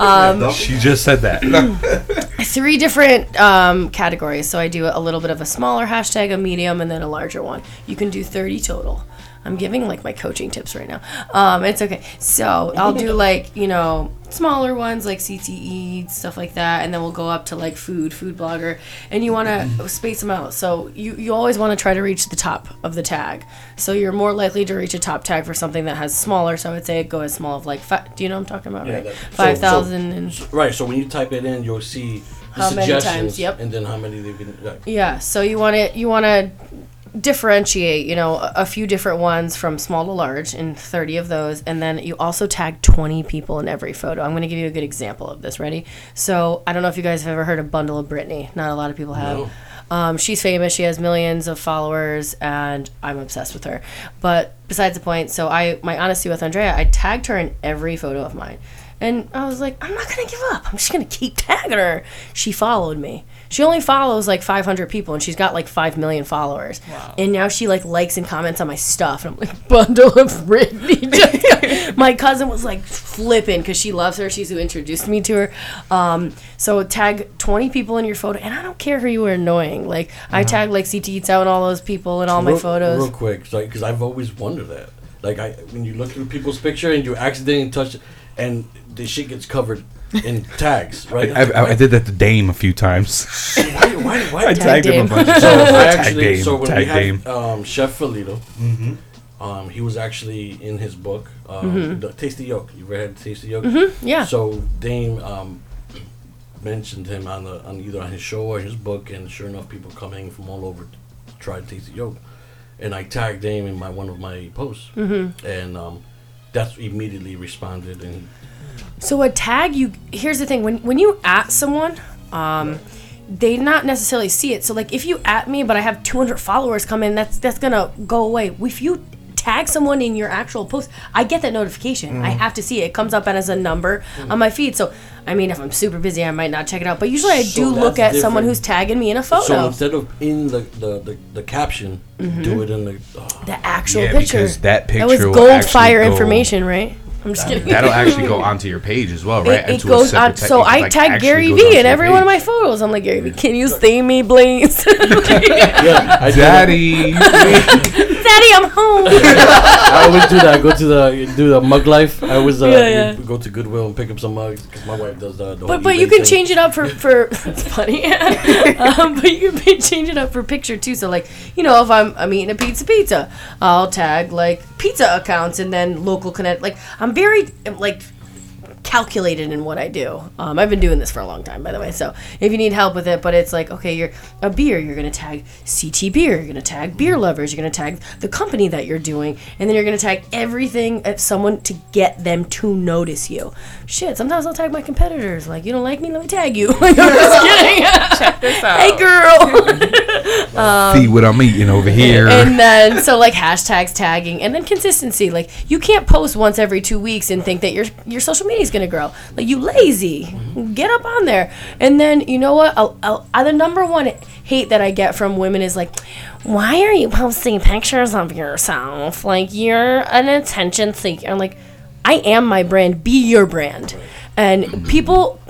up. she just said that. three different um, categories. So I do a little bit of a smaller hashtag, a medium, and then a larger one. You can do 30 total. I'm giving like my coaching tips right now. Um, it's okay. So I'll do like, you know, smaller ones like CTE, stuff like that. And then we'll go up to like food, food blogger. And you want to space them out. So you, you always want to try to reach the top of the tag. So you're more likely to reach a top tag for something that has smaller. So I would say go as small of like, do you know what I'm talking about, Yeah, right? that- so- 5,000 and Right. So when you type it in, you'll see How many times, suggestions, yep. and then how many they've been. Like, Yeah, so you want to you want to differentiate, you know, a, a few different ones from small to large in 30 of those and then you also tag 20 people in every photo. I'm going to give you a good example of this. Ready? So, I don't know if you guys have ever heard of Bundle of Brittany. Not a lot of people have. No. Um, she's famous. She has millions of followers, and I'm obsessed with her. But besides the point, so I, my honesty with Andrea, I tagged her in every photo of mine, and I was like, I'm not gonna give up. I'm just gonna keep tagging her. She followed me. She only follows like 500 people, and she's got like five million followers. Wow. And now she like likes and comments on my stuff, and I'm like, bundle of Brittany. my cousin was like flipping because she loves her. She's who introduced me to her. Um, so tag 20 people in your photo, and I don't care who you are annoying. Like I tag like CT Eats Out and all those people in all my photos. Real quick, because I've always wondered that. Like, I when you look through people's picture and you accidentally touch it, and the shit gets covered in tags, right? I, I, I did that to Dame a few times. why, why, why? I Tag tagged him a Dame. bunch of so I times. actually, Tag Dame. so when Tag we had Dame. um, Chef Felito, um, he was actually in his book, um, the Tasty Yolk. You ever had Tasty Yolk? yeah. So Dame um, mentioned him on the on either on his show or his book, and sure enough, people coming from all over to try Tasty Yolk, and I tagged Dame in my one of my posts, and um, that's immediately responded and So a tag, you here's the thing when when you at someone, um, they not necessarily see it. So like if you at me, but I have 200 followers come in, that's that's gonna go away. If you tag someone in your actual post, I get that notification. I have to see it. It comes up as a number on my feed. So I mean, if I'm super busy, I might not check it out. But usually I So do look that's at someone who's tagging me in a photo. So instead of in the the, the, the caption, do it in the. Oh, the actual Yeah, picture. because that That was gold fire go- information, right? I'm just kidding. That'll actually go onto your page as well, right? It, it goes on. tag- So I like, tag Gary goes Vee in your every one of my photos. I'm like, Gary Vee, can you see me, please? yeah, I do that. Daddy. Daddy, I'm home. I always do that. I go to the do the mug life. I always uh, Yeah, yeah. go to Goodwill and pick up some mugs because my wife does that. the But but you can thing. change it up for for that's funny. um, but you can change it up for picture too. So like you know if I'm I'm eating a pizza pizza, I'll tag like pizza accounts and then local connect. Like I'm very like calculated in what I do. Um, I've been doing this for a long time, by the way. So if you need help with it, but it's like, okay, you're a beer, you're gonna tag CT beer, you're gonna tag beer lovers, you're gonna tag the company that you're doing, and then you're gonna tag everything at someone to get them to notice you. Shit, sometimes I'll tag my competitors. Like, you don't like me, let me tag you. Like, I'm just kidding. Check this out. hey, girl. See what I'm eating over here. and then so like hashtags tagging and then consistency. Like you can't post once every two weeks and think that your your social media is gonna grow. Like you lazy. Get up on there. And then you know what? I'll, I'll, uh, the number one hate that i get from women is like why are you posting pictures of yourself? Like you're an attention seeker. I'm like i am my brand. Be your brand. And people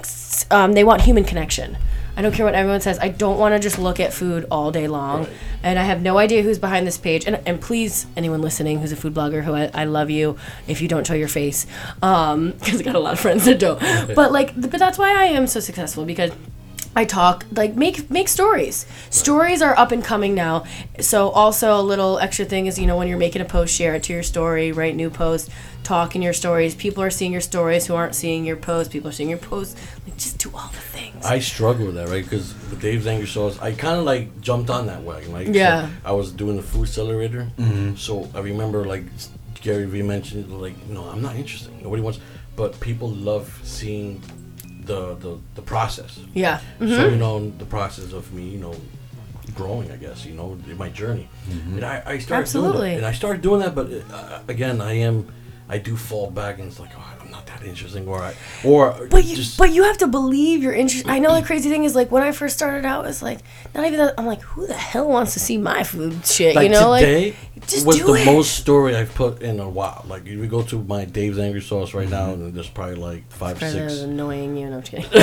um, they want human connection I don't care what everyone says. I don't want to just look at food all day long. And I have no idea who's behind this page. And, and please, anyone listening who's a food blogger, who I, I love you if you don't show your face. Um, because I got a lot of friends that don't. But like, but that's why I am so successful because I talk like make make stories. Stories are up and coming now. So also a little extra thing is you know when you're making a post, share it to your story, write new posts, talk in your stories. People are seeing your stories who aren't seeing your posts. People are seeing your posts. Like just do all the. I struggle with that, right? Because with Dave's Angry Sauce, I kind of like jumped on that wagon. Like, so Yeah. I was doing the food accelerator, mm-hmm. so I remember like Gary Vee mentioned, like, no, I'm not interested. Nobody wants, but people love seeing the the, the process. yeah. So mm-hmm. you know the process of me, you know, growing. I guess you know in my journey, mm-hmm. and I, I started doing Absolutely. that, and I started doing that. But uh, again, I am, I do fall back, and it's like, oh, I'm not that interesting, or I, or But you, just but you have to believe you're interested. I know the crazy thing is like when I first started out, it's like not even that. I'm like, who the hell wants to see my food shit? like you know, today like just was the it. most story I've put in a while. Like if you go to my Dave's Angry Sauce right now, and there's probably like five, For six. annoying you. No, I'm kidding.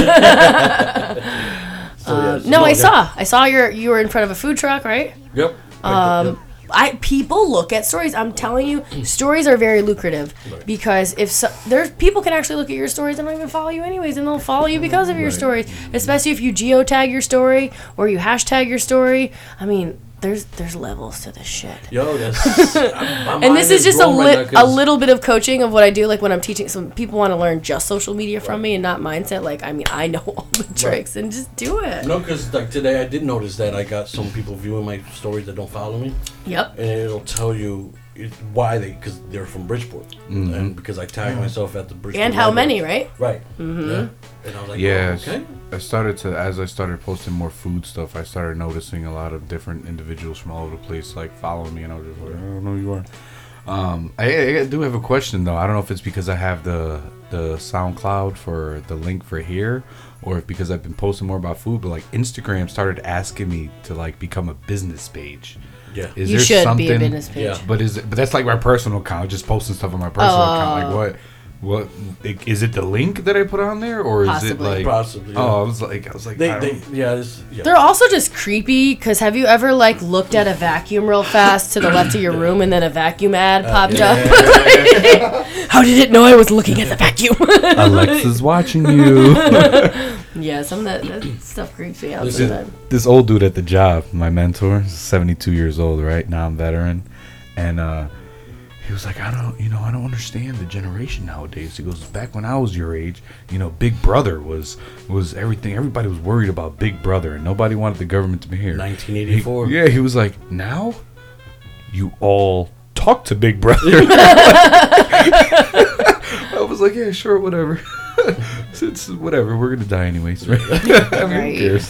So, yeah, Um, no, I saw. I saw your you were in front of a food truck, right? Yep. Um, I people look at stories. I'm telling you, stories are very lucrative Right. because if so, there's people can actually look at your stories and don't even follow you anyways, and they'll follow you because of your Right. stories. Especially if you geotag your story or you hashtag your story. I mean, there's there's levels to this shit. Yo, that's. And this is just a, lit, a little bit of coaching of what I do. Like when I'm teaching, some people want to learn just social media from me and not mindset. Like I mean, I know all the tricks and just do it. No, because like today I did notice that I got some people viewing my stories that don't follow me, Yep. and it'll tell you why they because they're from Bridgeport, and because I tag myself at the Bridgeport. And how library. many, right? Right. Mm-hmm. Yeah. And I was like, Yeah, oh, okay. I started to as I started posting more food stuff. I started noticing a lot of different individuals from all over the place like following me, and I was just like, I don't know who you are. Um, I, I do have a question though. I don't know if it's because I have the the SoundCloud for the link for here, or if because I've been posting more about food. But like Instagram started asking me to like become a business page. Yeah. Is You there should be a something- business page. Yeah. But is it, but that's like my personal account, just posting stuff on my personal oh. account. Like Oh. what? What is it? The link that I put on there, or is Possibly. it like? Possibly, yeah. Oh, I was like, I was like, They, I they, yeah, this, yeah. They're also just creepy because have you ever like looked at a vacuum real fast to the left of your room and then a vacuum ad uh, popped up? How did it know I was looking at the vacuum? Alexa's watching you. yeah, some of that, that stuff creeps me out Listen, sometimes. this old dude at the job, my mentor, is 72 years old, right? Now I'm veteran. And uh, he was like, I don't, you know, I don't understand the generation nowadays. He goes, back when I was your age, you know, Big Brother was was everything. Everybody was worried about Big Brother, and nobody wanted the government to be here. 1984. He- yeah, he was like, now you all talk to Big Brother. I was like, yeah, sure, whatever. it's, it's whatever. We're gonna die anyways, right? I mean, Right. who cares?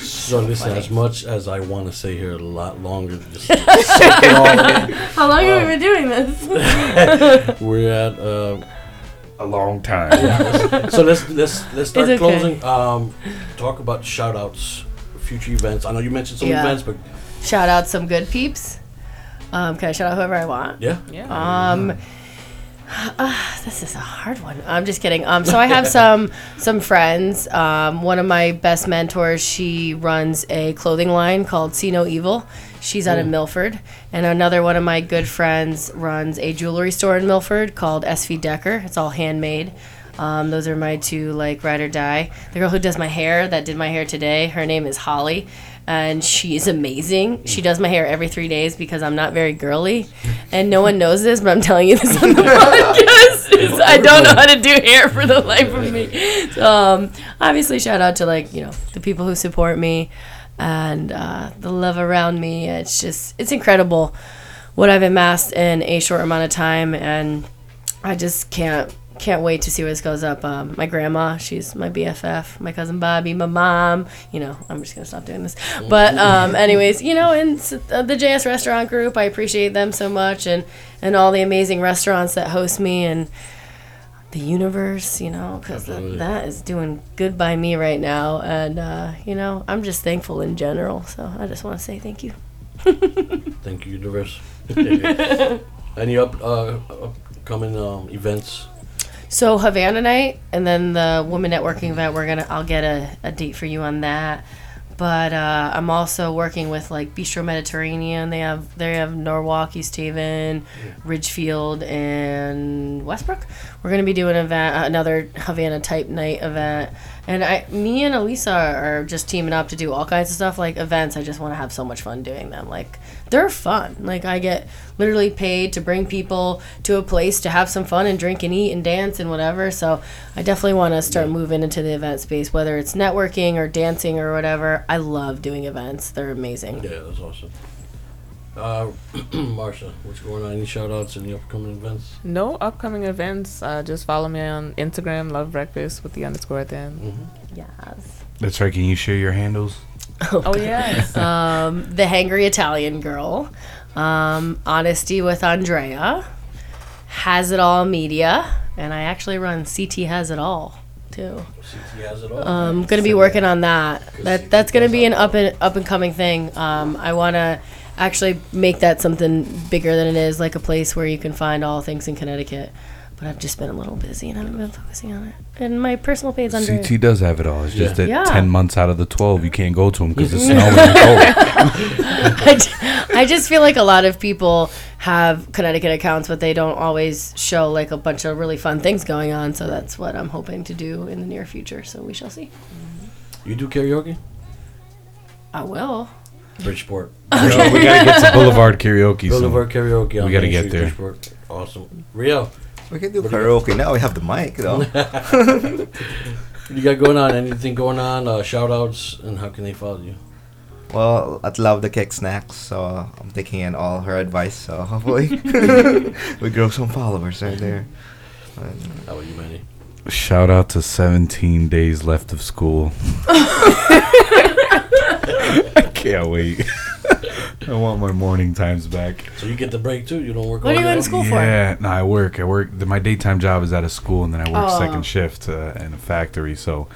So listen, as much as I want to stay here a lot longer, just soak it all in, How long have we been doing this? we're at. Uh, A long time. so let's let's let's start It's okay. closing. Um, talk about shout outs, future events. I know you mentioned some Yeah. events, but shout out some good peeps. Um, can I shout out whoever I want? yeah, Yeah. Um, ah, this is a hard one. I'm just kidding. Um, so I have some some friends. Um, one of my best mentors, she runs a clothing line called See No Evil. She's out of Milford, and another one of my good friends runs a jewelry store in Milford called SV Decker. It's all handmade. Um, those are my two like ride or die. The girl who does my hair, that did my hair today, her name is Holly, and she's amazing. She does my hair every three days because I'm not very girly, and no one knows this, but I'm telling you this on the podcast. I don't know how to do hair for the life of me. So, um, obviously, shout out to like you know the people who support me and uh, the love around me. It's just it's incredible what I've amassed in a short amount of time, and I just can't can't wait to see where this goes up. Um, my grandma, she's my BFF. My cousin Bobby, my mom. You know, I'm just gonna stop doing this. But um, anyways, you know, and uh, the JS Restaurant Group, I appreciate them so much, and and all the amazing restaurants that host me, and the universe, you know, because that is doing good by me right now, and uh, you know, I'm just thankful in general. So I just want to say thank you. thank you, universe. Any up uh, upcoming um, events? So Havana night, and then the woman networking event. We're gonna. I'll get a, a date for you on that. But uh, I'm also working with like Bistro Mediterranean. They have they have Norwalk, East Haven, Ridgefield, and Westbrook. We're gonna be doing an event, another Havana type night event. And I, me and Alisa are just teaming up to do all kinds of stuff like events. I just want to have so much fun doing them. Like they're fun. Like I get literally paid to bring people to a place to have some fun and drink and eat and dance and whatever. So I definitely want to start moving into the event space, whether it's networking or dancing or whatever. I love doing events. They're amazing. Yeah, that's awesome. Uh, Marsha, what's going on? Any shout outs? Any upcoming events? No upcoming events. Uh, just follow me on Instagram, Love Breakfast with the underscore at the end. Yes. That's right. Can you share your handles? Oh yes. Um, the Hangry Italian Girl, um, Honesty with Andrea, Has It All Media, and I actually run CT Has It All too. CT has it all. I'm gonna be working on that. That that's gonna be an up and up and coming thing. Um, I want to actually make that something bigger than it is, like a place where you can find all things in Connecticut. But I've just been a little busy and I haven't been focusing on it. And my personal page under. CT does have it all. It's just that Yeah. ten months out of the twelve, you can't go to them because it's snowing and cold. Oh. I, ju- I just feel like a lot of people have Connecticut accounts, but they don't always show like a bunch of really fun things going on. So that's what I'm hoping to do in the near future. So we shall see. you do karaoke? I will. Bridgeport. Yo, we gotta get to Boulevard karaoke. soon. Boulevard karaoke. on We gotta Main get Street, there. Bridgeport. Awesome. Rio, We can do karaoke now. We have the mic, though. you got going on? Anything going on? Uh, shout outs and how can they follow you? well, I'd love the cake snacks, so I'm taking in all her advice. So hopefully, we grow some followers right there. And How about you, Manny? Shout out to 17 days left of school. I can't wait. I want my morning times back. So you get the break too? You don't work What are you day? in school for? Yeah, no, I work. I work. The, my daytime job is at a school, and then I work Oh. second shift uh, in a factory. So,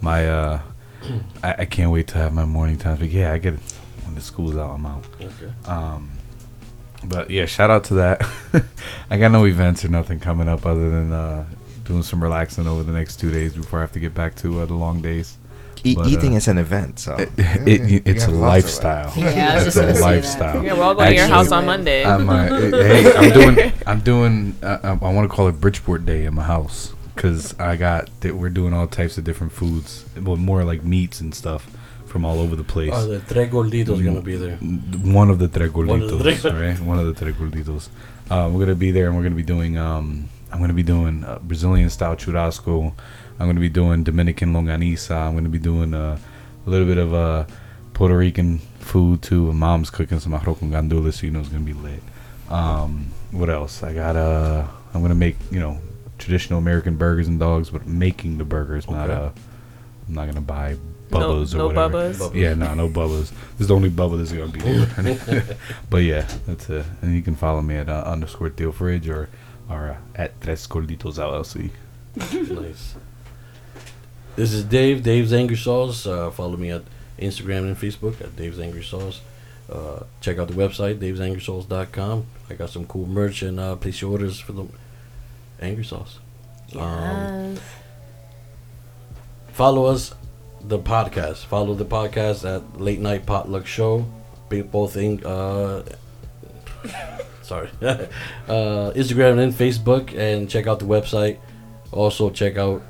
my uh, I, I can't wait to have my morning times. But yeah, I get it when the school's out. I'm out. Okay. Um, but yeah, shout out to that. I got no events or nothing coming up other than uh, doing some relaxing over the next two days before I have to get back to uh, the long days. E- But, eating uh, is an event, so It, yeah, it, you it's a have lots of it. lifestyle. Yeah, it's a lifestyle. yeah, we're all going to your house on Monday. I'm, uh, hey, I'm doing. I'm doing. Uh, I want to call it Bridgeport Day in my house because I got that we're doing all types of different foods, well, more like meats and stuff from all over the place. Oh, the Tres Gorditos gonna be there. One of the tres One of the gorditos, tres- right? One of the tres gorditos. Uh, we're gonna be there, and we're gonna be doing. Um, I'm gonna be doing uh, Brazilian style churrasco. I'm gonna be doing Dominican longaniza. I'm gonna be doing uh, a little bit of uh, Puerto Rican food too. And mom's cooking some arroz con gandules, so you know it's gonna be lit. Um, what else? I got uh, I'm gonna make you know traditional American burgers and dogs, but making the burgers. Not uh, I'm not gonna buy No, Bubba's or no whatever. Bubba's. Yeah, no, no Bubba's. This is the only Bubba that's gonna be here. but yeah, that's it. And you can follow me at uh, underscore Theo Fridge or or uh, at Tres Gorditos LLC. nice. This is Dave, Dave's Angry Sauce. Uh, follow me at Instagram and Facebook at Dave's Angry Sauce. Uh, check out the website, davesangry.sauce.com. I got some cool merch and uh, place your orders for the Angry Sauce. Um, Yes. follow us, the podcast. Follow the podcast at Late Night Potluck Show. Both in, uh, sorry, uh, Instagram and Facebook, and check out the website. Also check out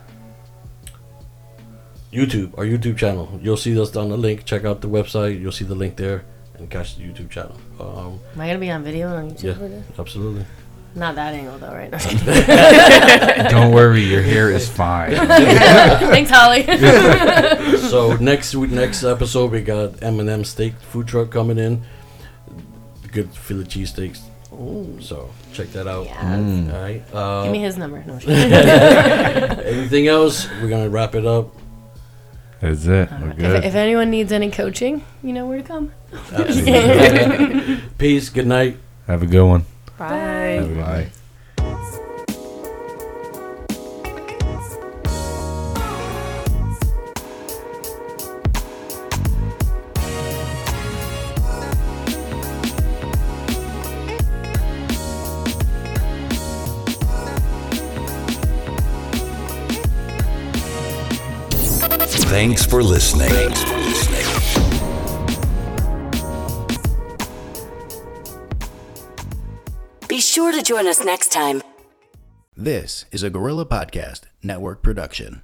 YouTube, our YouTube channel. You'll see us on the link. Check out the website. You'll see the link there, and catch the YouTube channel. Um, Am I gonna be on video on YouTube? yeah, for absolutely. Not that angle though, right? now. Don't worry, your hair is fine. Thanks, Holly. so next week, next episode, we got M&M Steak Food Truck coming in. Good Philly cheesesteaks. So check that out. Yes. All right. Uh, Give me his number. No, anything else? We're gonna wrap it up. That's it. Uh, We're if, good. if anyone needs any coaching, you know where to come. Uh, Peace. Good night. Have a good one. Bye. Have a good night. Thanks for listening. Be sure to join us next time. This is a Gorilla Podcast Network production.